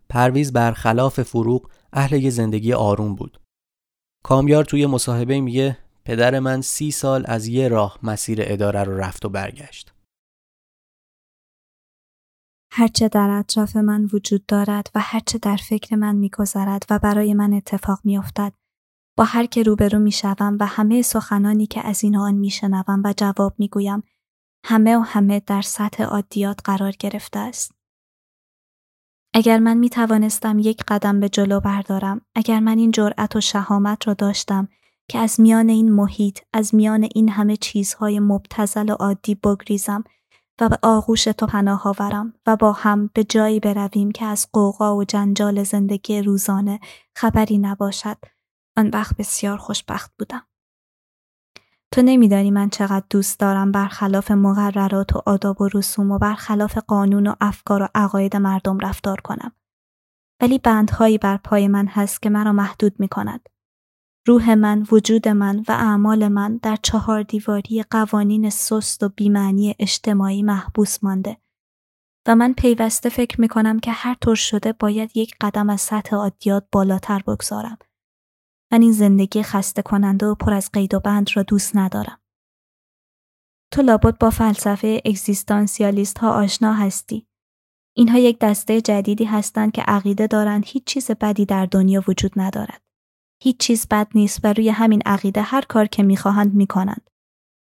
پرویز برخلاف فروغ اهل یه زندگی آروم بود. کامیار توی مصاحبه میگه پدر من سی سال از یه راه مسیر اداره رو رفت و برگشت. هرچه در اطراف من وجود دارد و هرچه در فکر من میگذرد و برای من اتفاق میافتد با هر که روبرو می‌شوم و همه سخنانی که از این آن میشنوم و جواب می‌گویم همه و همه در سطح عادیات قرار گرفته است. اگر من می توانستم یک قدم به جلو بردارم، اگر من این جرأت و شهامت را داشتم که از میان این محیط، از میان این همه چیزهای مبتزل و عادی بگریزم و به آغوش تو پناه آورم و با هم به جایی برویم که از قوقا و جنجال زندگی روزانه خبری نباشد، آن وقت بسیار خوشبخت بودم. تو نمیدانی من چقدر دوست دارم برخلاف مقررات و آداب و رسوم و برخلاف قانون و افکار و عقاید مردم رفتار کنم. ولی بندهایی بر پای من هست که مرا محدود می کند. روح من، وجود من و اعمال من در چهار دیواری قوانین سست و بیمعنی اجتماعی محبوس مانده. و من پیوسته فکر می کنم که هر طور شده باید یک قدم از سطح عادیات بالاتر بگذارم من این زندگی خسته کننده و پر از قید و بند را دوست ندارم. تو لابد با فلسفه اگزیستانسیالیست ها آشنا هستی. اینها یک دسته جدیدی هستند که عقیده دارند هیچ چیز بدی در دنیا وجود ندارد. هیچ چیز بد نیست و روی همین عقیده هر کار که می‌خواهند می‌کنند.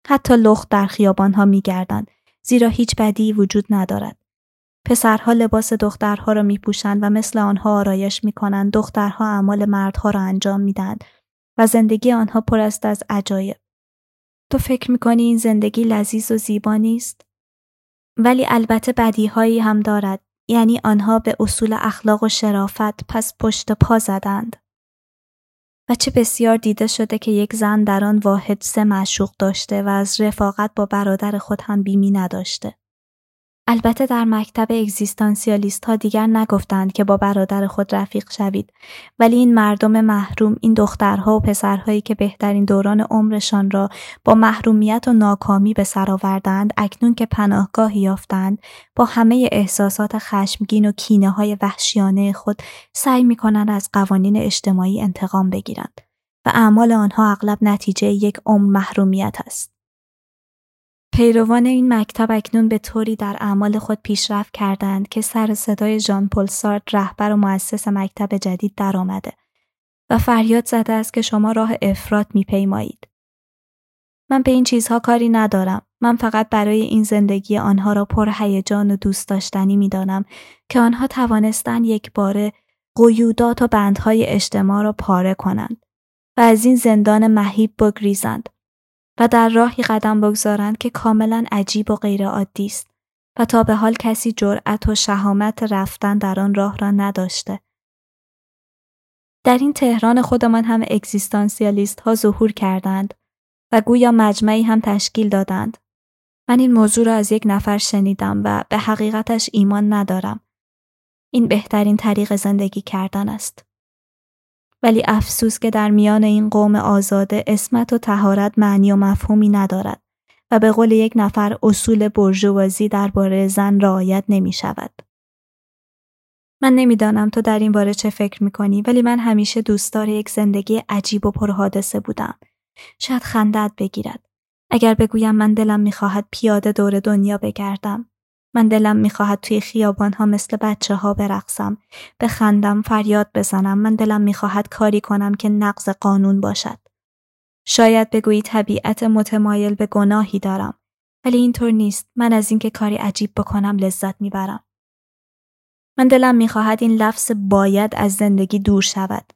حتی لخت در خیابان ها میگردند زیرا هیچ بدی وجود ندارد. پسرها لباس دخترها را میپوشند و مثل آنها آرایش می‌کنند دخترها اعمال مردها را انجام می‌دهند و زندگی آنها پر است از عجایب تو فکر می‌کنی این زندگی لذیذ و زیبا نیست؟ ولی البته بدیهایی هم دارد یعنی آنها به اصول اخلاق و شرافت پس پشت پا زدند. و چه بسیار دیده شده که یک زن در آن واحد سه معشوق داشته و از رفاقت با برادر خود هم بیمی نداشته. البته در مکتب اگزیستانسیالیست ها دیگر نگفتند که با برادر خود رفیق شوید ولی این مردم محروم این دخترها و پسرهایی که بهترین دوران عمرشان را با محرومیت و ناکامی به سر آوردند اکنون که پناهگاهی یافتند با همه احساسات خشمگین و کینه های وحشیانه خود سعی می کنند از قوانین اجتماعی انتقام بگیرند و اعمال آنها اغلب نتیجه یک عمر محرومیت است. پیروان این مکتب اکنون به طوری در اعمال خود پیشرفت کردند که سر صدای ژان پل سارت رهبر و مؤسس مکتب جدید درآمده و فریاد زده است که شما راه افراد میپیمایید. من به این چیزها کاری ندارم. من فقط برای این زندگی آنها را پر هیجان و دوست داشتنی می‌دانم که آنها توانستند یک باره قیودات و بندهای اجتماع را پاره کنند و از این زندان مهیب بگریزند و در راهی قدم بگذارند که کاملا عجیب و غیرعادی است و تا به حال کسی جرأت و شهامت رفتن در آن راه را نداشته. در این تهران خودمان هم اگزیستانسیالیست ها ظهور کردند و گویا مجمعی هم تشکیل دادند. من این موضوع را از یک نفر شنیدم و به حقیقتش ایمان ندارم. این بهترین طریق زندگی کردن است. ولی افسوس که در میان این قوم آزاده اسمت و تهارت معنی و مفهومی ندارد و به قول یک نفر اصول برجوازی درباره زن رعایت نمی شود. من نمی‌دانم تو در این باره چه فکر می کنی ولی من همیشه دوستدار یک زندگی عجیب و پرحادثه بودم. شاید خندت بگیرد. اگر بگویم من دلم می‌خواهد پیاده دور دنیا بگردم من دلم می‌خواهد توی خیابان ها مثل بچه ها برقصم بخندم فریاد بزنم. من دلم می‌خواهد کاری کنم که نقض قانون باشد. شاید بگویی طبیعت متمایل به گناهی دارم ولی اینطور نیست. من از اینکه کاری عجیب بکنم لذت می‌برم. من دلم می‌خواهد این لفظ باید از زندگی دور شود.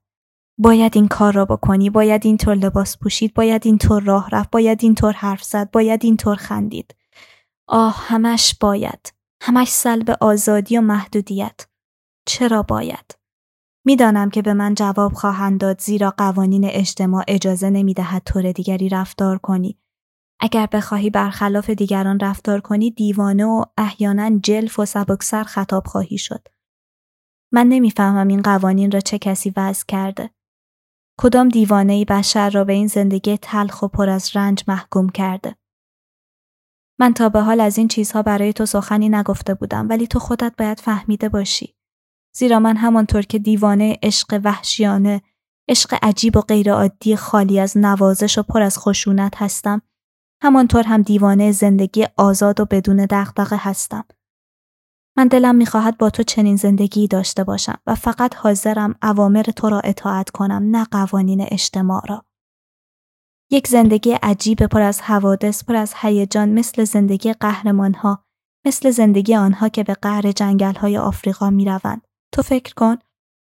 باید این کار را بکنی باید اینطور لباس پوشید باید اینطور راه رفت باید اینطور حرف زد باید اینطور خندید. آه همش باید. همش سلب آزادی و محدودیت. چرا باید؟ می‌دانم که به من جواب خواهند داد زیرا قوانین اجتماع اجازه نمی دهد طور دیگری رفتار کنی. اگر بخواهی برخلاف دیگران رفتار کنی دیوانه و احیانا جلف و سبکسر خطاب خواهی شد. من نمی‌فهمم این قوانین را چه کسی وضع کرده. کدام دیوانه بشر را به این زندگی تلخ و پر از رنج محکوم کرده. من تا به حال از این چیزها برای تو سخنی نگفته بودم ولی تو خودت باید فهمیده باشی. زیرا من همانطور که دیوانه عشق وحشیانه، عشق عجیب و غیرعادی خالی از نوازش و پر از خشونت هستم، همانطور هم دیوانه زندگی آزاد و بدون دغدغه هستم. من دلم می‌خواهد با تو چنین زندگی داشته باشم و فقط حاضرم اوامر تو را اطاعت کنم نه قوانین اجتماع را. یک زندگی عجیب پر از حوادث پر از هیجان مثل زندگی قهرمان ها مثل زندگی آنها که به قهر جنگل های آفریقا می روند. تو فکر کن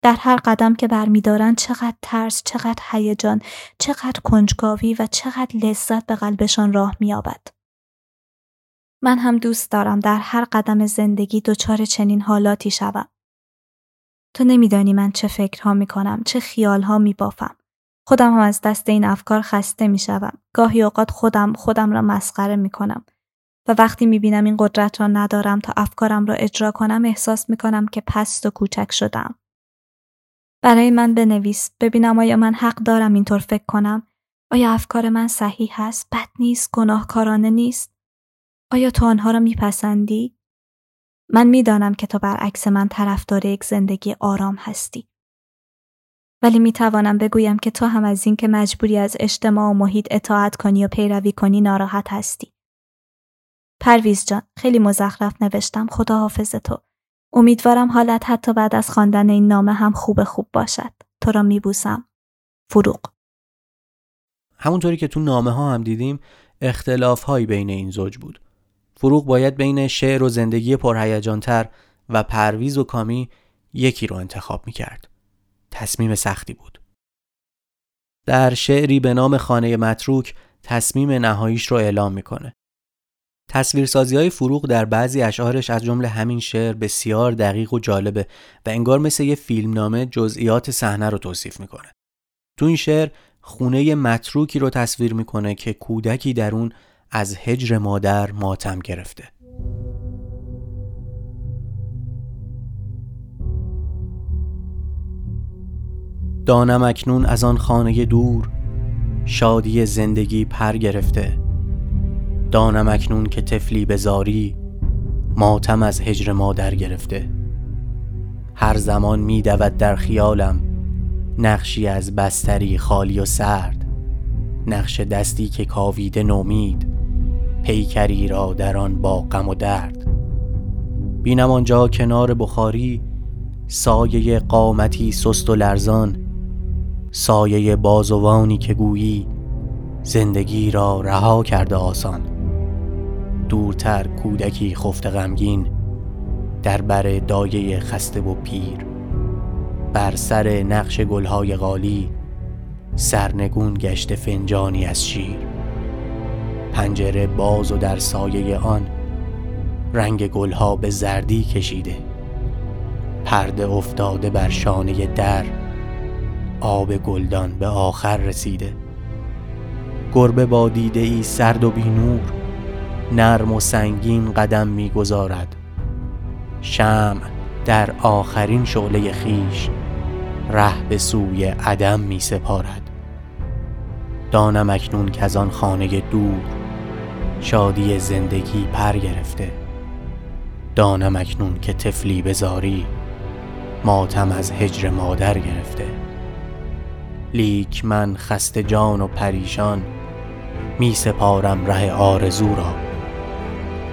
در هر قدم که برمیدارند چقدر ترس، چقدر هیجان، چقدر کنجکاوی و چقدر لذت به قلبشان راه مییابد. من هم دوست دارم در هر قدم زندگی دچار چنین حالاتی شوم. تو نمیدانی من چه فکرها می کنم، چه خیالها می بافم. خودم هم از دست این افکار خسته می شوم. گاهی اوقات خودم خودم را مسخره می کنم. و وقتی می بینم این قدرت را ندارم تا افکارم را اجرا کنم احساس می کنم که پست و کوچک شدم. برای من بنویس. ببینم آیا من حق دارم اینطور فکر کنم. آیا افکار من صحیح هست؟ بد نیست؟ گناهکارانه نیست؟ آیا تو آنها را میپسندی؟ من می‌دانم که تو برعکس من طرفدار یک زندگی آرام هستی. ولی می توانم بگویم که تو هم از اینکه مجبوری از اجتماع و محیط اطاعت کنی و پیروی کنی ناراحت هستی. پرویز جان خیلی مزخرف نوشتم خدا حافظ تو. امیدوارم حالت حتی بعد از خواندن این نامه هم خوب خوب باشد. تو را بوسم. فروغ همونطوری که تو نامه ها هم دیدیم اختلاف هایی بین این زوج بود. فروغ باید بین شعر و زندگی پرهیجانتر و پرویز و کامی یکی رو انتخاب می کرد. تصمیم سختی بود. در شعری به نام خانه متروک تصمیم نهاییش رو اعلام می‌کنه. تصویرسازی های فروغ در بعضی اشعارش از جمله همین شعر بسیار دقیق و جالبه و انگار مثل یه فیلمنامه جزئیات صحنه رو توصیف می‌کنه. تو این شعر خونه متروکی رو تصویر می‌کنه که کودکی در اون از هجر مادر ماتم گرفته. دانم اکنون از آن خانه دور شادی زندگی پر گرفته. دانم اکنون که تفلی بزاری ماتم از هجر مادر گرفته. هر زمان می دود در خیالم نقشی از بستری خالی و سرد نقش دستی که کاویده نومید پیکری را در آن با غم و درد. بینم آنجا کنار بخاری سایه قامتی سست و لرزان سایه بازوانی که گویی زندگی را رها کرده آسان. دورتر کودکی خفته غمگین در بر دایه خسته و پیر. بر سر نقش گلهای غالی سرنگون گشت فنجانی از شیر. پنجره باز و در سایه آن رنگ گلها به زردی کشیده. پرده افتاده بر شانه در آب گلدان به آخر رسیده. گربه با دیده ای سرد و بینور نرم و سنگین قدم می‌گذارد شمع در آخرین شعله خیش ره به سوی عدم می سپارد. دانم اکنون که از آن خانه دور شادی زندگی پر گرفته. دانم اکنون که تفلی بزاری ماتم از هجر مادر گرفته. لیک من خسته جان و پریشان می سپارم ره آرزو را.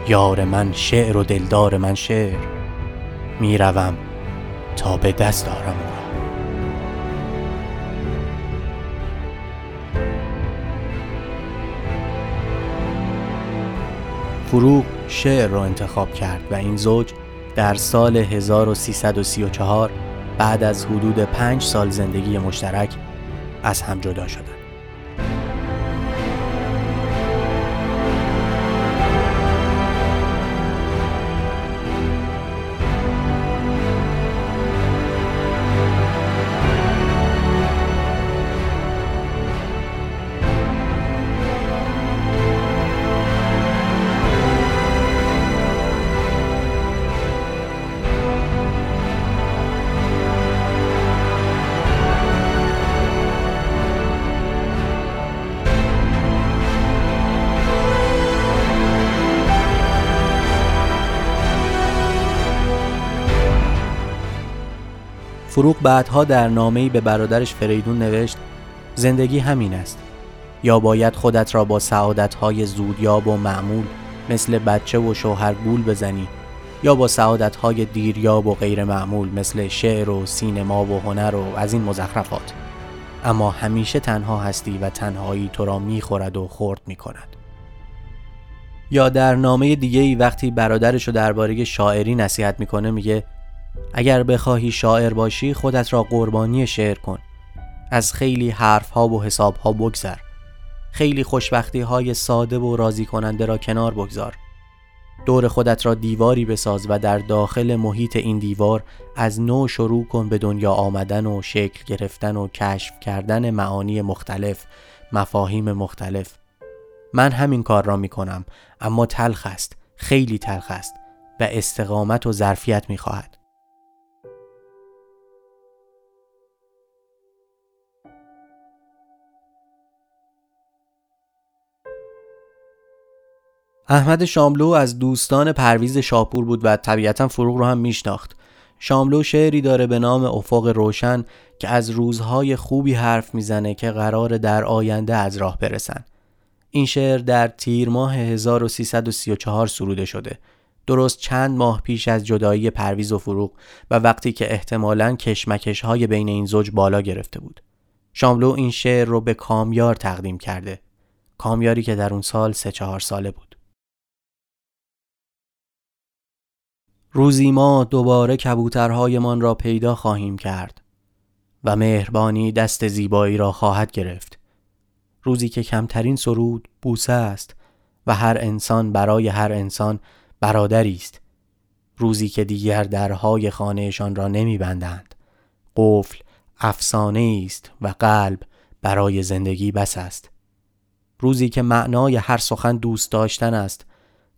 یار من شعر و دلدار من شعر می روم تا به دست دارم او را. فروغ شعر را انتخاب کرد و این زوج در سال 1334 بعد از حدود پنج سال زندگی مشترک از هم جدا شدند. فروغ بعدها در نامه‌ای به برادرش فریدون نوشت زندگی همین است. یا باید خودت را با سعادتهای زودیاب و معمول مثل بچه و شوهر گول بزنی یا با سعادتهای دیریاب و غیر معمول مثل شعر و سینما و هنر و از این مزخرفات. اما همیشه تنها هستی و تنهایی تو را می‌خورد و خورد می‌کند. یا در نامه دیگه ای وقتی برادرش رو درباره شاعری نصیحت می‌کنه میگه اگر بخواهی شاعر باشی خودت را قربانی شعر کن. از خیلی حرف ها و حساب ها بگذر. خیلی خوشبختی های ساده و راضی کننده را کنار بگذار. دور خودت را دیواری بساز و در داخل محیط این دیوار از نو شروع کن به دنیا آمدن و شکل گرفتن و کشف کردن معانی مختلف مفاهیم مختلف. من همین کار را می کنم اما تلخ است خیلی تلخ است و استقامت و ظرفیت می خواهد احمد شاملو از دوستان پرویز شاپور بود و طبیعتا فروغ رو هم میشناخت. شاملو شعری داره به نام افق روشن که از روزهای خوبی حرف می‌زنه که قرار در آینده از راه برسن. این شعر در تیر ماه 1334 سروده شده. درست چند ماه پیش از جدایی پرویز و فروغ و وقتی که احتمالاً کشمکش های بین این زوج بالا گرفته بود. شاملو این شعر رو به کامیار تقدیم کرده. کامیاری که در اون سال سه چهار ساله بود. روزی ما دوباره کبوترهایمان را پیدا خواهیم کرد و مهربانی دست زیبایی را خواهد گرفت. روزی که کمترین سرود بوسه است و هر انسان برای هر انسان برادری است. روزی که دیگر درهای خانهشان را نمیبندند. قفل افسانه است و قلب برای زندگی بس است. روزی که معنای هر سخن دوست داشتن است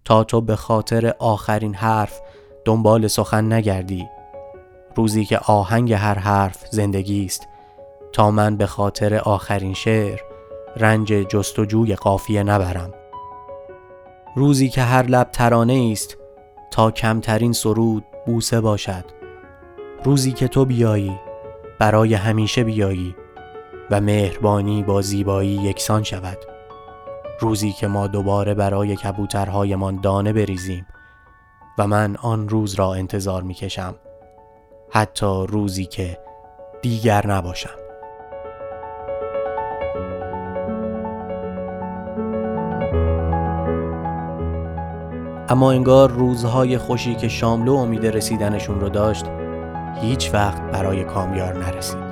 تا تو به خاطر آخرین حرف دنبال سخن نگردی. روزی که آهنگ هر حرف زندگی است. تا من به خاطر آخرین شعر رنج جستجوی قافیه نبرم. روزی که هر لب ترانه است تا کمترین سرود بوسه باشد. روزی که تو بیایی برای همیشه بیایی و مهربانی با زیبایی یکسان شود. روزی که ما دوباره برای کبوترهایمان دانه بریزیم. من آن روز را انتظار می کشم حتی روزی که دیگر نباشم. اما انگار روزهای خوشی که شاملو امید رسیدنشون رو داشت هیچ وقت برای کامیار نرسید.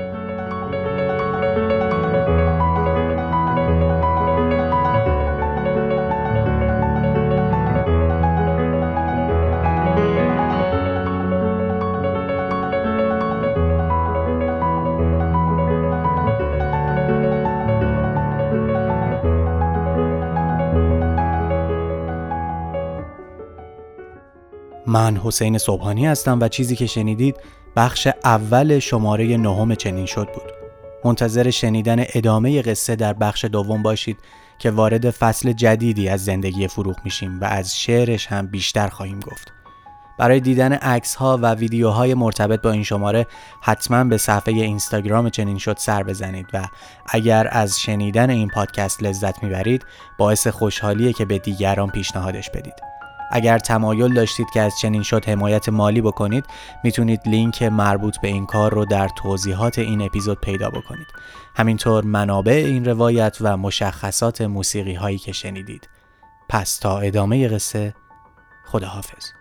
من حسین صبحانی هستم و چیزی که شنیدید بخش اول شماره نهم چنین شد بود. منتظر شنیدن ادامه قصه در بخش دوم باشید که وارد فصل جدیدی از زندگی فروغ میشیم و از شعرش هم بیشتر خواهیم گفت. برای دیدن عکس ها و ویدیوهای مرتبط با این شماره حتما به صفحه اینستاگرام چنین شد سر بزنید و اگر از شنیدن این پادکست لذت می‌برید باعث خوشحالیه که به دیگران پیشنهادش بدید. اگر تمایل داشتید که از چنین شد حمایت مالی بکنید می‌تونید لینک مربوط به این کار رو در توضیحات این اپیزود پیدا بکنید. همینطور منابع این روایت و مشخصات موسیقی هایی که شنیدید. پس تا ادامه قصه خداحافظ.